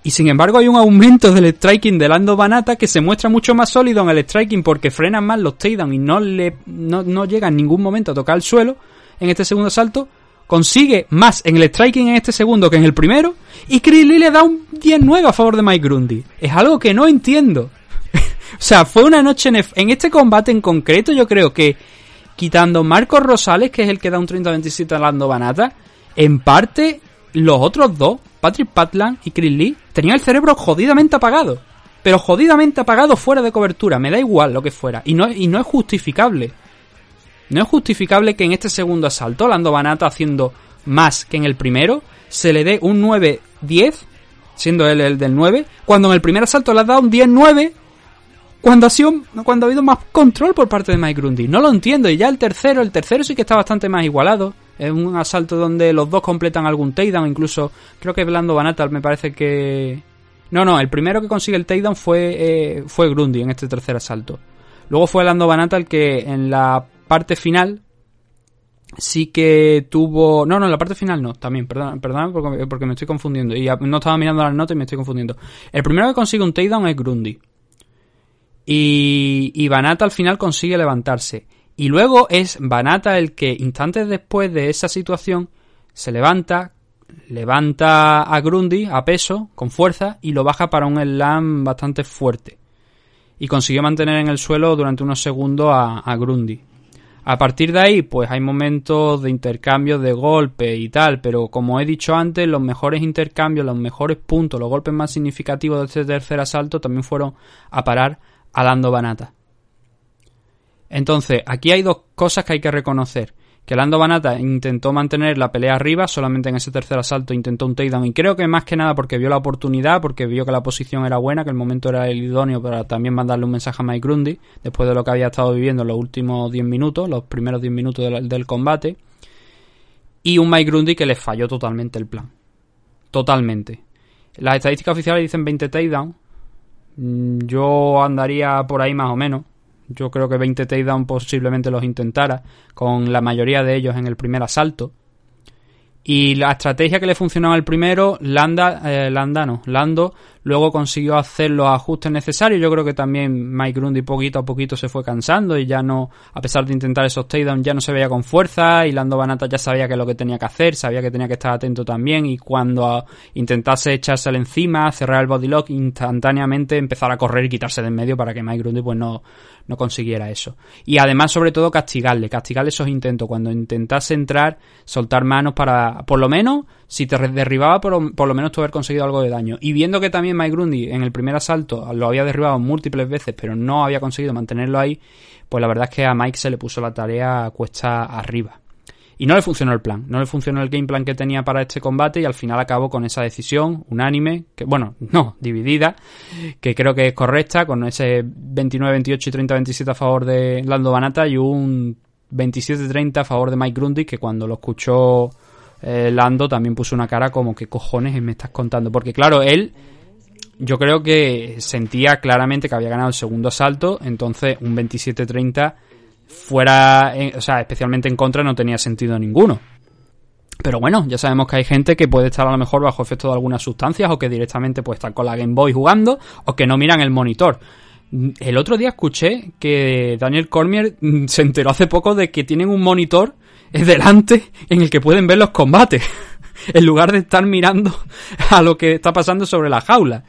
Y sin embargo hay un aumento del striking de Lando Banata que se muestra mucho más sólido en el striking porque frenan más los takedown y no le no, no llega en ningún momento a tocar el suelo en este segundo asalto. Consigue más en el striking en este segundo que en el primero. Y Chris Lee le da un 10-9 a favor de Mike Grundy. Es algo que no entiendo. o sea, fue una noche en este combate en concreto. Yo creo que quitando Marcos Rosales, que es el que da un 30-27 a Lando Banata, en parte los otros dos, Patrick Patlan y Chris Lee, tenían el cerebro jodidamente apagado. Pero jodidamente apagado fuera de cobertura, me da igual lo que fuera. Y no, y no es justificable. No es justificable que en este segundo asalto, Lando Banata haciendo más que en el primero, se le dé un 9-10, siendo él el del 9, cuando en el primer asalto le has dado un 10-9, cuando ha sido, cuando ha habido más control por parte de Mike Grundy. No lo entiendo. Y ya el tercero, el tercero sí que está bastante más igualado. Es un asalto donde los dos completan algún takedown, incluso creo que Blando Banata me parece que... No, no, el primero que consigue el takedown fue, eh, fue Grundy en este tercer asalto. Luego fue Lando Banata el que en la parte final sí que tuvo... No, no, en la parte final no, también, perdón, perdón porque, porque me estoy confundiendo. Y no estaba mirando las notas y me estoy confundiendo. El primero que consigue un takedown es Grundy. Y, y Banata al final consigue levantarse. Y luego es Banata el que instantes después de esa situación se levanta, levanta a Grundy a peso, con fuerza, y lo baja para un slam bastante fuerte. Y consiguió mantener en el suelo durante unos segundos a, a Grundy. A partir de ahí, pues hay momentos de intercambio de golpes y tal, pero como he dicho antes, los mejores intercambios, los mejores puntos, los golpes más significativos de este tercer asalto también fueron a parar a Lando Banata. Entonces, aquí hay dos cosas que hay que reconocer. Que Lando Banata intentó mantener la pelea arriba, solamente en ese tercer asalto intentó un takedown. Y creo que más que nada porque vio la oportunidad, porque vio que la posición era buena, que el momento era el idóneo para también mandarle un mensaje a Mike Grundy, después de lo que había estado viviendo en los últimos 10 minutos, los primeros 10 minutos del, combate. Y un Mike Grundy que le falló totalmente el plan. totalmente. Las estadísticas oficiales dicen 20 takedowns. Mm, Yo andaría por ahí más o menos. Yo creo que 20 takedowns posiblemente los intentara, con la mayoría de ellos en el primer asalto. Y la estrategia que le funcionó al primero, Landa, eh, Landa no, Lando, luego consiguió hacer los ajustes necesarios. Yo creo que también Mike Grundy poquito a poquito se fue cansando y ya no, a pesar de intentar esos takedowns, ya no se veía con fuerza. Y Lando Banata ya sabía que es lo que tenía que hacer, sabía que tenía que estar atento también. Y cuando intentase echárselo encima, cerrar el bodylock, instantáneamente empezar a correr y quitarse de en medio para que Mike Grundy pues no, no consiguiera eso. Y además, sobre todo, castigarle, castigarle esos intentos. Cuando intentase entrar, soltar manos para, por lo menos, si te derribaba, por, por lo menos tú haber conseguido algo de daño. Y viendo que también Mike Grundy en el primer asalto lo había derribado múltiples veces, pero no había conseguido mantenerlo ahí, pues la verdad es que a Mike se le puso la tarea cuesta arriba. Y no le funcionó el plan, no le funcionó el game plan que tenía para este combate y al final acabó con esa decisión unánime, que bueno, no, dividida, que creo que es correcta, con ese 29-28 y 30-27 a favor de Lando Banata y un 27-30 a favor de Mike Grundy, que cuando lo escuchó eh, Lando también puso una cara como que cojones me estás contando, porque claro, él yo creo que sentía claramente que había ganado el segundo asalto, entonces un 27-30 fuera, eh, o sea, especialmente en contra no tenía sentido ninguno. Pero bueno, ya sabemos que hay gente que puede estar a lo mejor bajo efecto de algunas sustancias o que directamente puede estar con la Game Boy jugando o que no miran el monitor. El otro día escuché que Daniel Cormier mm, se enteró hace poco de que tienen un monitor delante en el que pueden ver los combates en lugar de estar mirando a lo que está pasando sobre la jaula.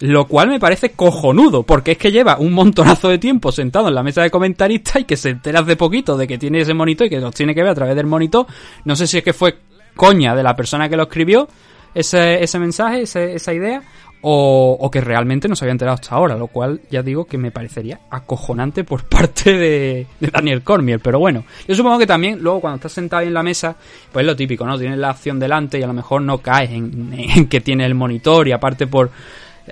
Lo cual me parece cojonudo, porque es que lleva un montonazo de tiempo sentado en la mesa de comentaristas y que se entera hace poquito de que tiene ese monitor y que los tiene que ver a través del monitor. No sé si es que fue coña de la persona que lo escribió ese, ese mensaje, ese- esa idea, o, o que realmente no se había enterado hasta ahora, lo cual ya digo que me parecería acojonante por parte de, de Daniel Cormier. Pero bueno, yo supongo que también luego cuando estás sentado en la mesa, pues es lo típico, ¿no? Tienes la acción delante y a lo mejor no caes en que tiene el monitor y aparte por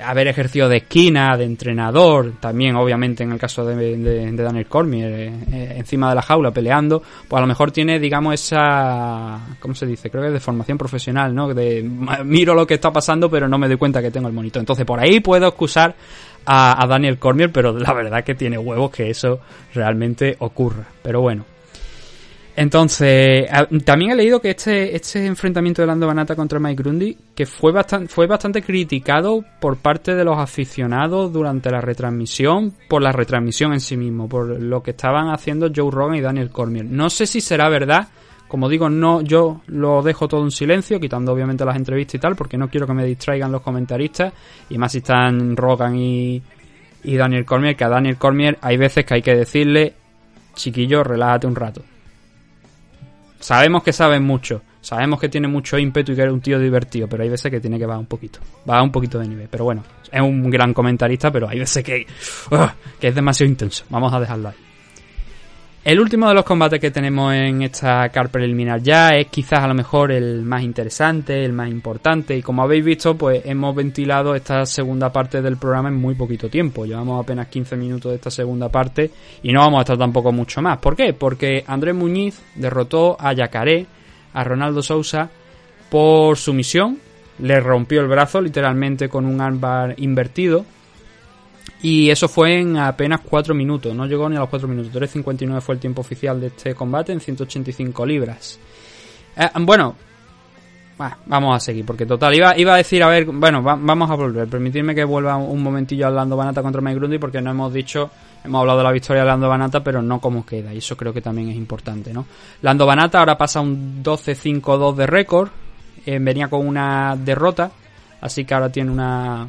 haber ejercido de esquina, de entrenador, también obviamente en el caso de, Daniel Cormier, eh, eh, encima de la jaula peleando, pues a lo mejor tiene, digamos, esa, ¿cómo se dice? Creo que es de formación profesional, ¿no? De "Ma- miro lo que está pasando, pero no me doy cuenta que tengo el monitor. Entonces por ahí puedo excusar a Daniel Cormier, pero la verdad que tiene huevos que eso realmente ocurra. Pero bueno. Entonces, también he leído que este, este enfrentamiento de Lando Banata contra Mike Grundy, que fue bastante, fue bastante criticado por parte de los aficionados durante la retransmisión, por la retransmisión en sí mismo, por lo que estaban haciendo Joe Rogan y Daniel Cormier. No sé si será verdad, como digo, no, yo lo dejo todo en silencio, quitando obviamente las entrevistas y tal, porque no quiero que me distraigan los comentaristas, y más si están Rogan y, y Daniel Cormier, que a Daniel Cormier hay veces que hay que decirle, chiquillo, relájate un rato. Sabemos que sabes mucho, sabemos que tiene mucho ímpetu y que eres un tío divertido, pero hay veces que tiene que bajar un poquito, bajar un poquito de nivel. Pero bueno, es un gran comentarista, pero hay veces que, que es demasiado intenso. Vamos a dejarlo ahí. El último de los combates que tenemos en esta car preliminar ya es quizás a lo mejor el más interesante, el más importante y como habéis visto pues hemos ventilado esta segunda parte del programa en muy poquito tiempo. Llevamos apenas 15 minutos de esta segunda parte y no vamos a estar tampoco mucho más. ¿Por qué? Porque Andrés Muñiz derrotó a Yacaré, a Ronaldo Sousa por sumisión, le rompió el brazo literalmente con un armbar invertido y eso fue en apenas 4 minutos, no llegó ni a los 4 minutos. 3.59 fue el tiempo oficial de este combate en 185 libras. Eh, bueno, bah, vamos a seguir, porque total, iba, iba a decir, a ver, bueno, va- vamos a volver. Permitirme que vuelva un momentillo a Lando Banata contra Mike Grundy, porque no hemos dicho, hemos hablado de la victoria de Lando Banata, pero no cómo queda, y eso creo que también es importante, ¿no? Lando Banata ahora pasa un 12-5-2 de récord, eh, venía con una derrota, así que ahora tiene una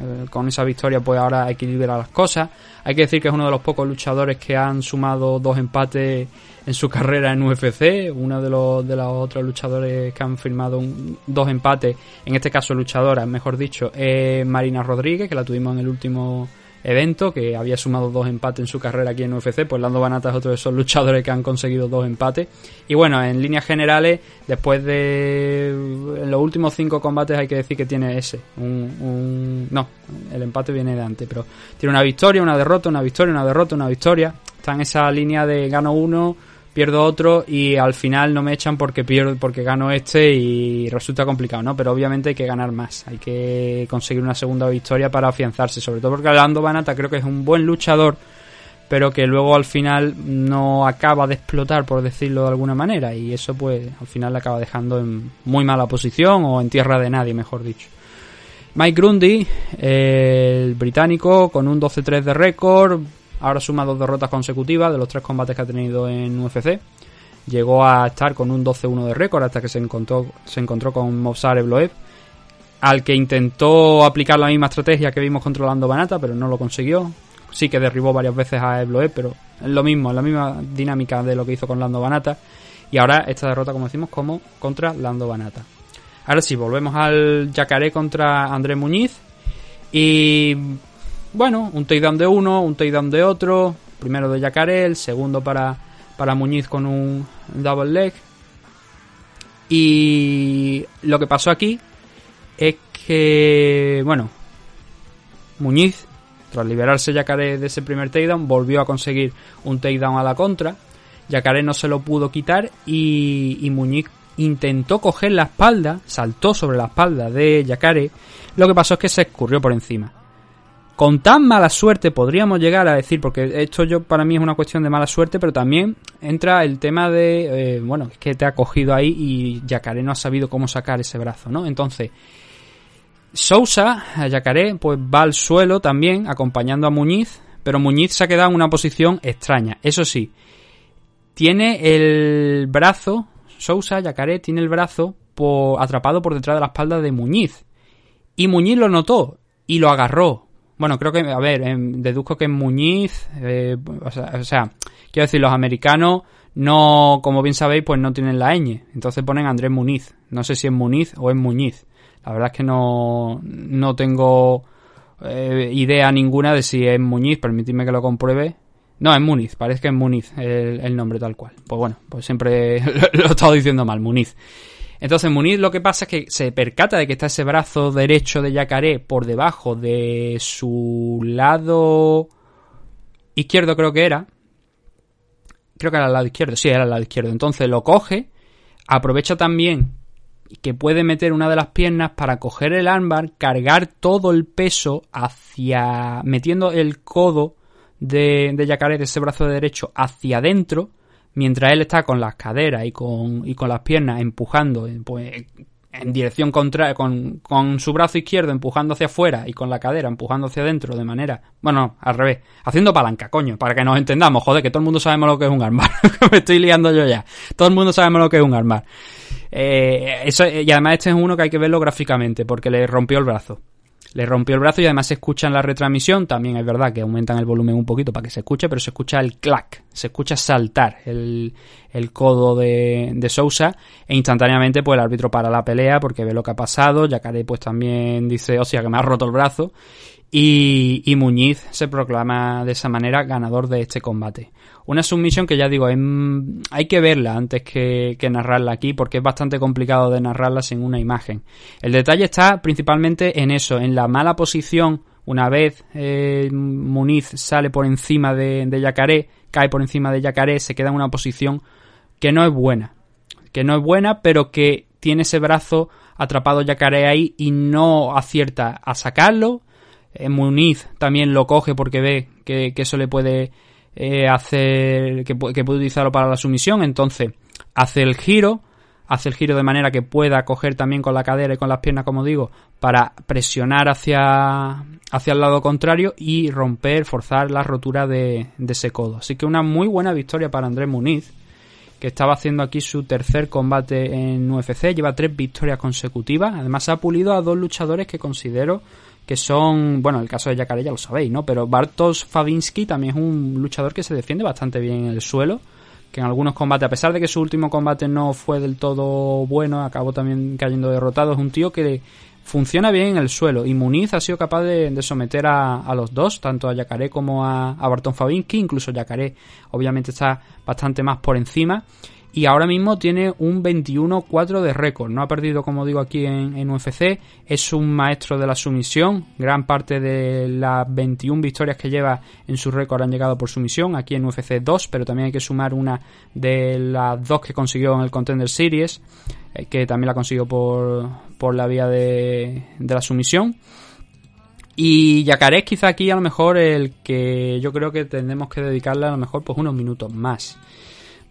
eh, con esa victoria pues ahora equilibra las cosas. Hay que decir que es uno de los pocos luchadores que han sumado dos empates en su carrera en UFC uno de los de los otros luchadores que han firmado dos empates en este caso luchadora mejor dicho es Marina Rodríguez que la tuvimos en el último evento que había sumado dos empates en su carrera aquí en UFC pues Lando Banata es otro de esos luchadores que han conseguido dos empates. Y bueno en líneas generales después de en los últimos cinco combates hay que decir que tiene ese un, un- no el empate viene de antes pero tiene una victoria una derrota una victoria una derrota una victoria. Está en esa línea de gano uno pierdo otro y al final no me echan porque pierdo, porque gano este y resulta complicado, ¿no? Pero obviamente hay que ganar más, hay que conseguir una segunda victoria para afianzarse, sobre todo porque Lando Banata creo que es un buen luchador, pero que luego al final no acaba de explotar, por decirlo de alguna manera, y eso pues al final le acaba dejando en muy mala posición o en tierra de nadie, mejor dicho. Mike Grundy, el británico, con un 12-3 de récord, ahora suma dos derrotas consecutivas de los tres combates que ha tenido en UFC. Llegó a estar con un 12-1 de récord hasta que se encontró, se encontró con Movsar Evloev, al que intentó aplicar la misma estrategia que vimos controlando Banata, pero no lo consiguió. Sí que derribó varias veces a Evloev, pero es lo mismo, es la misma dinámica de lo que hizo con Lando Banata. Y ahora esta derrota, como decimos, como contra Lando Banata. Ahora sí, volvemos al Yacaré contra Andrés Muñiz. Y bueno, un takedown de uno, un takedown de otro. Primero de Yacaré, el segundo para, para Muñiz con un double leg. Y lo que pasó aquí es que, bueno, Muñiz, tras liberarse Yacaré de ese primer takedown, volvió a conseguir un takedown a la contra. Yacaré no se lo pudo quitar y, y Muñiz intentó coger la espalda, saltó sobre la espalda de Yacaré. Lo que pasó es que se escurrió por encima. Con tan mala suerte podríamos llegar a decir, porque esto yo para mí es una cuestión de mala suerte, pero también entra el tema de, eh, bueno, es que te ha cogido ahí y Yacaré no ha sabido cómo sacar ese brazo, ¿no? Entonces, Sousa, Yacaré, pues va al suelo también, acompañando a Muñiz, pero Muñiz se ha quedado en una posición extraña. Eso sí, tiene el brazo, Sousa, Yacaré, tiene el brazo atrapado por detrás de la espalda de Muñiz. Y Muñiz lo notó y lo agarró. Bueno, creo que, a ver, em, deduzco que es Muñiz, eh, o, sea, o sea, quiero decir, los americanos no, como bien sabéis, pues no tienen la ñ. Entonces ponen Andrés Muniz. No sé si es Muniz o es Muñiz. La verdad es que no, no tengo eh, idea ninguna de si es Muñiz, permitidme que lo compruebe. No, es Muniz, parece que es Muniz el, nombre tal cual. Pues bueno, pues siempre lo, lo he estado diciendo mal, Muniz. Entonces Muniz lo que pasa es que se percata de que está ese brazo derecho de Yacaré por debajo de su lado izquierdo creo que era. Creo que era el lado izquierdo, sí, era el lado izquierdo. Entonces lo coge, aprovecha también que puede meter una de las piernas para coger el armbar, cargar todo el peso hacia... metiendo el codo de, Yacaré, de ese brazo de derecho, hacia adentro, mientras él está con las caderas y con, y con las piernas empujando pues, en dirección contraria, con, con su brazo izquierdo empujando hacia afuera y con la cadera empujando hacia adentro de manera, bueno, al revés, haciendo palanca, coño, para que nos entendamos, joder, que todo el mundo sabemos lo que es un armar, me estoy liando yo ya, todo el mundo sabemos lo que es un armar. Eh, eso, y además este es uno que hay que verlo gráficamente, porque le rompió el brazo. Le rompió el brazo y además se escucha en la retransmisión. También es verdad que aumentan el volumen un poquito para que se escuche, pero se escucha el clac, se escucha saltar el, el codo de, de Sousa e instantáneamente pues el árbitro para la pelea porque ve lo que ha pasado. Yacaré pues también dice, o sea que me ha roto el brazo. Y, y Muñiz se proclama de esa manera ganador de este combate. Una submisión que ya digo, es, hay que verla antes que, narrarla aquí porque es bastante complicado de narrarla sin una imagen. El detalle está principalmente en eso, en la mala posición. Una vez eh, Muniz sale por encima de, de Yacaré, cae por encima de Yacaré, se queda en una posición que no es buena. Que no es buena, pero que tiene ese brazo atrapado Yacaré ahí y no acierta a sacarlo. Muniz también lo coge porque ve que, que eso le puede eh, hacer que, que, puede utilizarlo para la sumisión entonces hace el giro hace el giro de manera que pueda coger también con la cadera y con las piernas como digo para presionar hacia hacia el lado contrario y romper forzar la rotura de, de ese codo. Así que una muy buena victoria para Andrés Muniz que estaba haciendo aquí su tercer combate en UFC lleva tres victorias consecutivas. Además ha pulido a dos luchadores que considero que son, bueno, el caso de Yacaré ya lo sabéis, ¿no? Pero Bartosz Fabinsky también es un luchador que se defiende bastante bien en el suelo, que en algunos combates, a pesar de que su último combate no fue del todo bueno, acabó también cayendo derrotado, es un tío que funciona bien en el suelo y Muniz ha sido capaz de, someter a, a, los dos, tanto a Yacaré como a, a Barton Fabinsky, incluso Yacaré obviamente está bastante más por encima y ahora mismo tiene un 21-4 de récord. No ha perdido, como digo, aquí en, UFC. Es un maestro de la sumisión. Gran parte de las 21 victorias que lleva en su récord han llegado por sumisión. Aquí en UFC 2, pero también hay que sumar una de las dos que consiguió en el Contender Series, eh, que también la consiguió por, por la vía de, de la sumisión. Y Yacaré es quizá aquí a lo mejor el que yo creo que tenemos que dedicarle a lo mejor pues unos minutos más.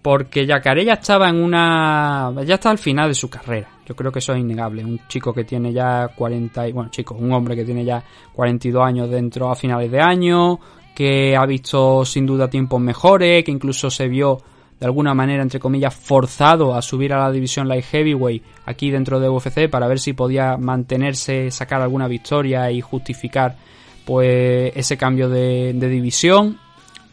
Porque Yacaré ya estaba en una... ya está al final de su carrera. Yo creo que eso es innegable. Un chico que tiene ya 40... y- bueno, chico, un hombre que tiene ya 42 años dentro a finales de año, que ha visto sin duda tiempos mejores, que incluso se vio de alguna manera, entre comillas, forzado a subir a la división light heavyweight aquí dentro de UFC para ver si podía mantenerse, sacar alguna victoria y justificar pues ese cambio de división.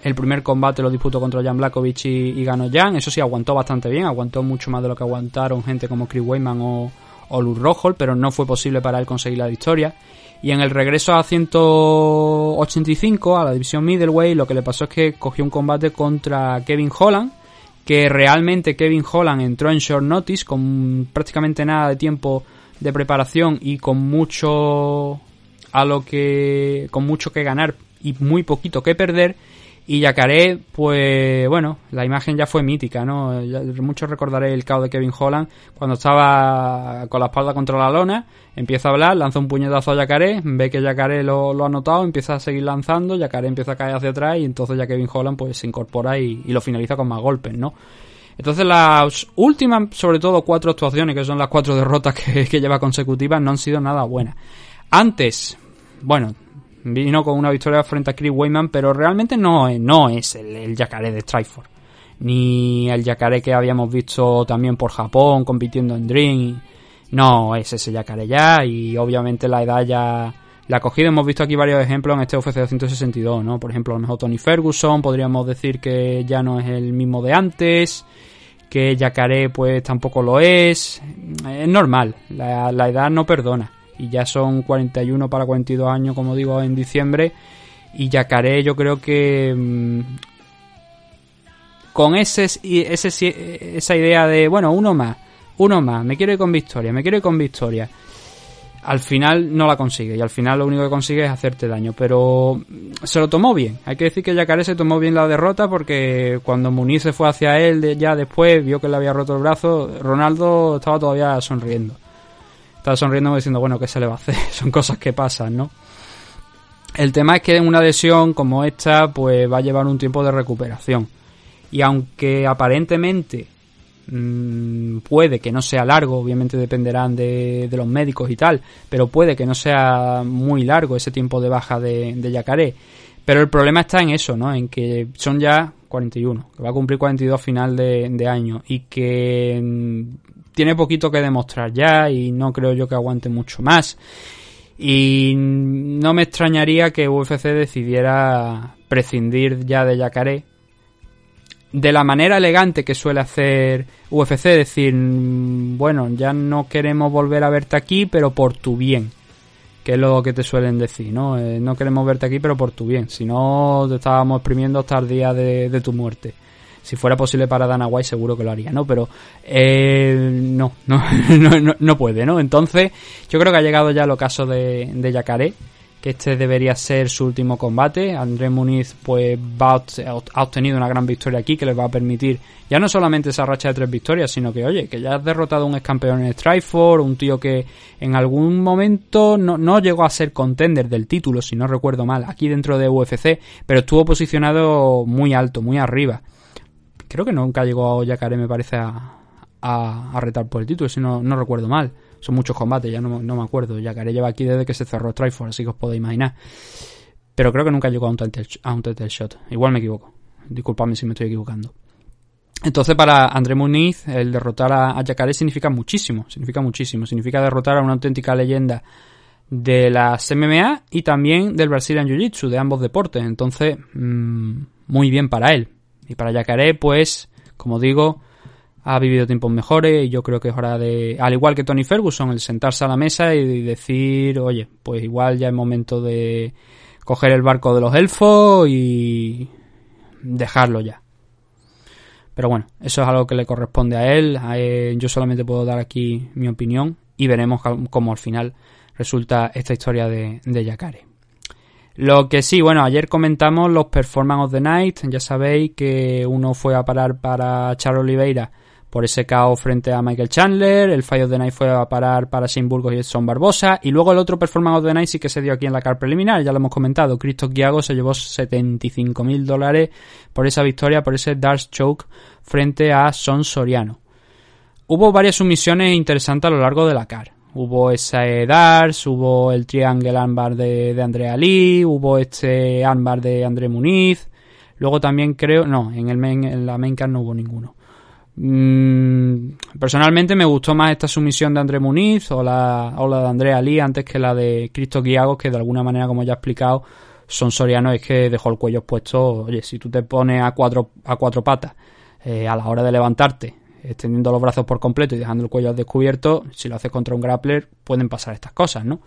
El primer combate lo disputó contra Jan Blakovic y, ganó Jan. Eso sí, aguantó bastante bien. Aguantó mucho más de lo que aguantaron gente como Chris Weidman o, o Luz Rojo, pero no fue posible para él conseguir la victoria. Y en el regreso a 185, a la división middleweight, lo que le pasó es que cogió un combate contra Kevin Holland, que realmente Kevin Holland entró en short notice con prácticamente nada de tiempo de preparación y con mucho a lo que con mucho que ganar y muy poquito que perder y Yacaré pues bueno la imagen ya fue mítica no Ya- muchos recordaré el caos de Kevin Holland. Cuando estaba con la espalda contra la lona empieza a hablar lanza un puñetazo a Yacaré ve que Yacaré lo, lo ha notado empieza a seguir lanzando Yacaré empieza a caer hacia atrás y entonces ya Kevin Holland pues se incorpora y, lo finaliza con más golpes no entonces las últimas, sobre todo cuatro actuaciones, que son las cuatro derrotas que, que lleva consecutivas, no han sido nada buenas. Antes, bueno, vino con una victoria frente a Chris Weidman, pero realmente no, no es el, el Yacaré de Strikeforce. Ni el Yacaré que habíamos visto también por Japón, compitiendo en Dream. No, es ese Yacaré ya, y obviamente la edad ya la ha cogido. Hemos visto aquí varios ejemplos en este UFC 262, ¿no? Por ejemplo, a lo mejor Tony Ferguson, podríamos decir que ya no es el mismo de antes que Yacaré pues tampoco lo es. Es normal, la, la edad no perdona. Y ya son 41 para 42 años, como digo, en diciembre. Y Yacaré yo creo que... mm, con ese, ese, esa idea de, bueno, uno más, uno más, me quiero ir con victoria, me quiero ir con victoria. Al final no la consigue y al final lo único que consigue es hacerte daño. Pero se lo tomó bien. Hay que decir que Yacaré se tomó bien la derrota porque cuando Muniz se fue hacia él ya después, vio que le había roto el brazo, Ronaldo estaba todavía sonriendo. Estaba sonriendo diciendo, bueno, ¿qué se le va a hacer? Son cosas que pasan, ¿no? El tema es que una lesión como esta, pues va a llevar un tiempo de recuperación. Y aunque aparentemente mm, puede que no sea largo, obviamente dependerán de, de los médicos y tal, pero puede que no sea muy largo ese tiempo de baja de, de Yacaré. Pero el problema está en eso, ¿no? En que son ya 41, que va a cumplir 42 a final de, de año y que mm, tiene poquito que demostrar ya y no creo yo que aguante mucho más. Y no me extrañaría que UFC decidiera prescindir ya de Yacaré de la manera elegante que suele hacer UFC, decir, mm, bueno, ya no queremos volver a verte aquí, pero por tu bien. Que es lo que te suelen decir, ¿no? Eh, no queremos verte aquí, pero por tu bien. Si no, te estábamos exprimiendo hasta el día de, de tu muerte. Si fuera posible para Dana White, seguro que lo haría, ¿no? Pero eh, no, no, no, no, puede, ¿no? Entonces, yo creo que ha llegado ya el ocaso de, de Yacaré que este debería ser su último combate. Andrés Muniz pues va ha obtenido una gran victoria aquí que les va a permitir ya no solamente esa racha de tres victorias, sino que oye, que ya has derrotado a un ex campeón en Strikeforce, un tío que en algún momento no, no llegó a ser contender del título, si no recuerdo mal, aquí dentro de UFC, pero estuvo posicionado muy alto, muy arriba. Creo que nunca llegó a Yacaré, me parece, a, a, a retar por el título, si no, no recuerdo mal. Son muchos combates, ya no, no me acuerdo. Yacaré lleva aquí desde que se cerró Strikeforce, así que os podéis imaginar. Pero creo que nunca llegó a un title, a un title shot. Igual me equivoco. Disculpadme si me estoy equivocando. Entonces para André Muniz el derrotar a, a Yacaré significa muchísimo, significa muchísimo. Significa derrotar a una auténtica leyenda de las MMA y también del Brazilian Jiu-Jitsu, de ambos deportes. Entonces, mmm, muy bien para él. Y para Yacaré, pues, como digo, ha vivido tiempos mejores y yo creo que es hora de, al igual que Tony Ferguson, el sentarse a la mesa y decir, oye, pues igual ya es momento de coger el barco de los elfos y dejarlo ya. Pero bueno, eso es algo que le corresponde a él. Yo solamente puedo dar aquí mi opinión y veremos cómo- al final resulta esta historia de, de. Lo que sí, bueno, ayer comentamos los Performance of the Night. Ya sabéis que uno fue a parar para Charo Oliveira por ese KO frente a Michael Chandler. El Fight of the Night fue a parar para Shane Burgos y Edson Barbosa. Y luego el otro Performance of the Night sí que se dio aquí en la car preliminar. Ya lo hemos comentado. Cristo Giago se llevó 75 mil dólares por esa victoria, por ese Dark Choke frente a Son Soriano. Hubo varias sumisiones interesantes a lo largo de la car. Hubo ese Dars, hubo el Triangle Armbar de, de Andrea Lee, hubo este Armbar de André Muniz. Luego también creo, no, en, el main- en la main car no hubo ninguno. Mm, personalmente me gustó más esta sumisión de André Muniz o la, o la de Andrea Lee antes que la de Cristo Guiagos, que de alguna manera, como ya he explicado, son Soriano es que dejó el cuello expuesto. Oye, si tú te pones a cuatro, a cuatro patas eh, a la hora de levantarte, extendiendo los brazos por completo y dejando el cuello al descubierto, si lo haces contra un grappler, pueden pasar estas cosas, ¿no?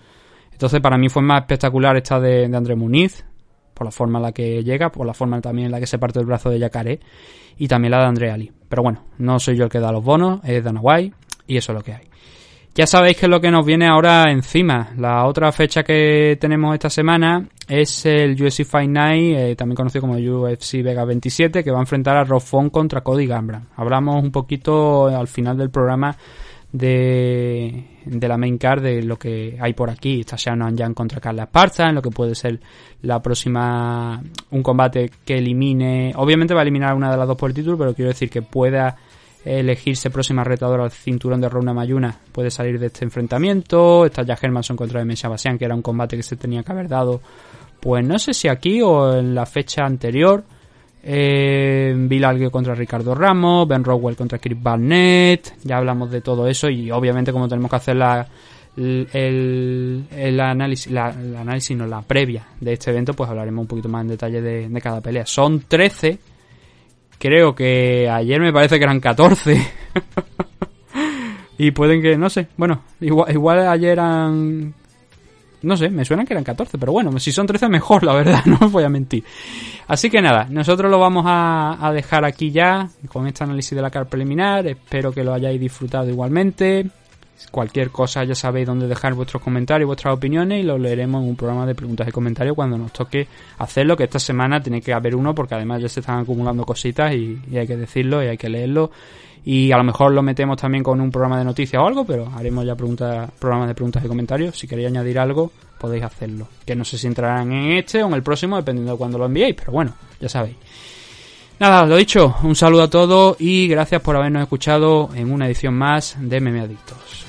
Entonces, para mí fue más espectacular esta de, de André Muniz, por la forma en la que llega, por la forma también en la que se parte el brazo de Yacaré, y también la de Andrea Ali. Pero bueno, no soy yo el que da los bonos, es Dana White, y eso es lo que hay. Ya sabéis que es lo que nos viene ahora encima. La otra fecha que tenemos esta semana es el UFC Fight Night, eh, también conocido como UFC Vega 27, que va a enfrentar a Rob Font contra Cody Gambran. Hablamos un poquito al final del programa de, de la main card de lo que hay por aquí. Está Shannon Yang contra Carla Esparza, en lo que puede ser la próxima, un combate que elimine, obviamente va a eliminar una de las dos por el título, pero quiero decir que pueda elegirse próxima retadora al cinturón de Rona Mayuna puede salir de este enfrentamiento. Está ya Hermanson contra Demen Shabasian, que era un combate que se tenía que haber dado, pues no sé si aquí o en la fecha anterior. Eh, Bill Alge contra Ricardo Ramos, Ben Rowell contra Chris Barnett, ya hablamos de todo eso y obviamente como tenemos que hacer la, el, el- análisis, la, análisis, no, la previa de este evento, pues hablaremos un poquito más en detalle de, de cada pelea. Son 13, creo que ayer me parece que eran 14. y pueden que, no sé, bueno, igual, ayer eran... No sé, me suenan que eran 14, pero bueno, si son 13 mejor, la verdad, no os voy a mentir. Así que nada, nosotros lo vamos a, a dejar aquí ya con este análisis de la car preliminar. Espero que lo hayáis disfrutado igualmente. Cualquier cosa ya sabéis dónde dejar vuestros comentarios, vuestras opiniones y lo leeremos en un programa de preguntas y comentarios cuando nos toque hacerlo, que esta semana tiene que haber uno porque además ya se están acumulando cositas y, y hay que decirlo y hay que leerlo. Y a lo mejor lo metemos también con un programa de noticias o algo, pero haremos ya preguntas, programas de preguntas y comentarios. Si queréis añadir algo, podéis hacerlo. Que no sé si entrarán en este o en el próximo, dependiendo de cuándo lo enviéis, pero bueno, ya sabéis. Nada, lo dicho, un saludo a todos y gracias por habernos escuchado en una edición más de Meme Adictos.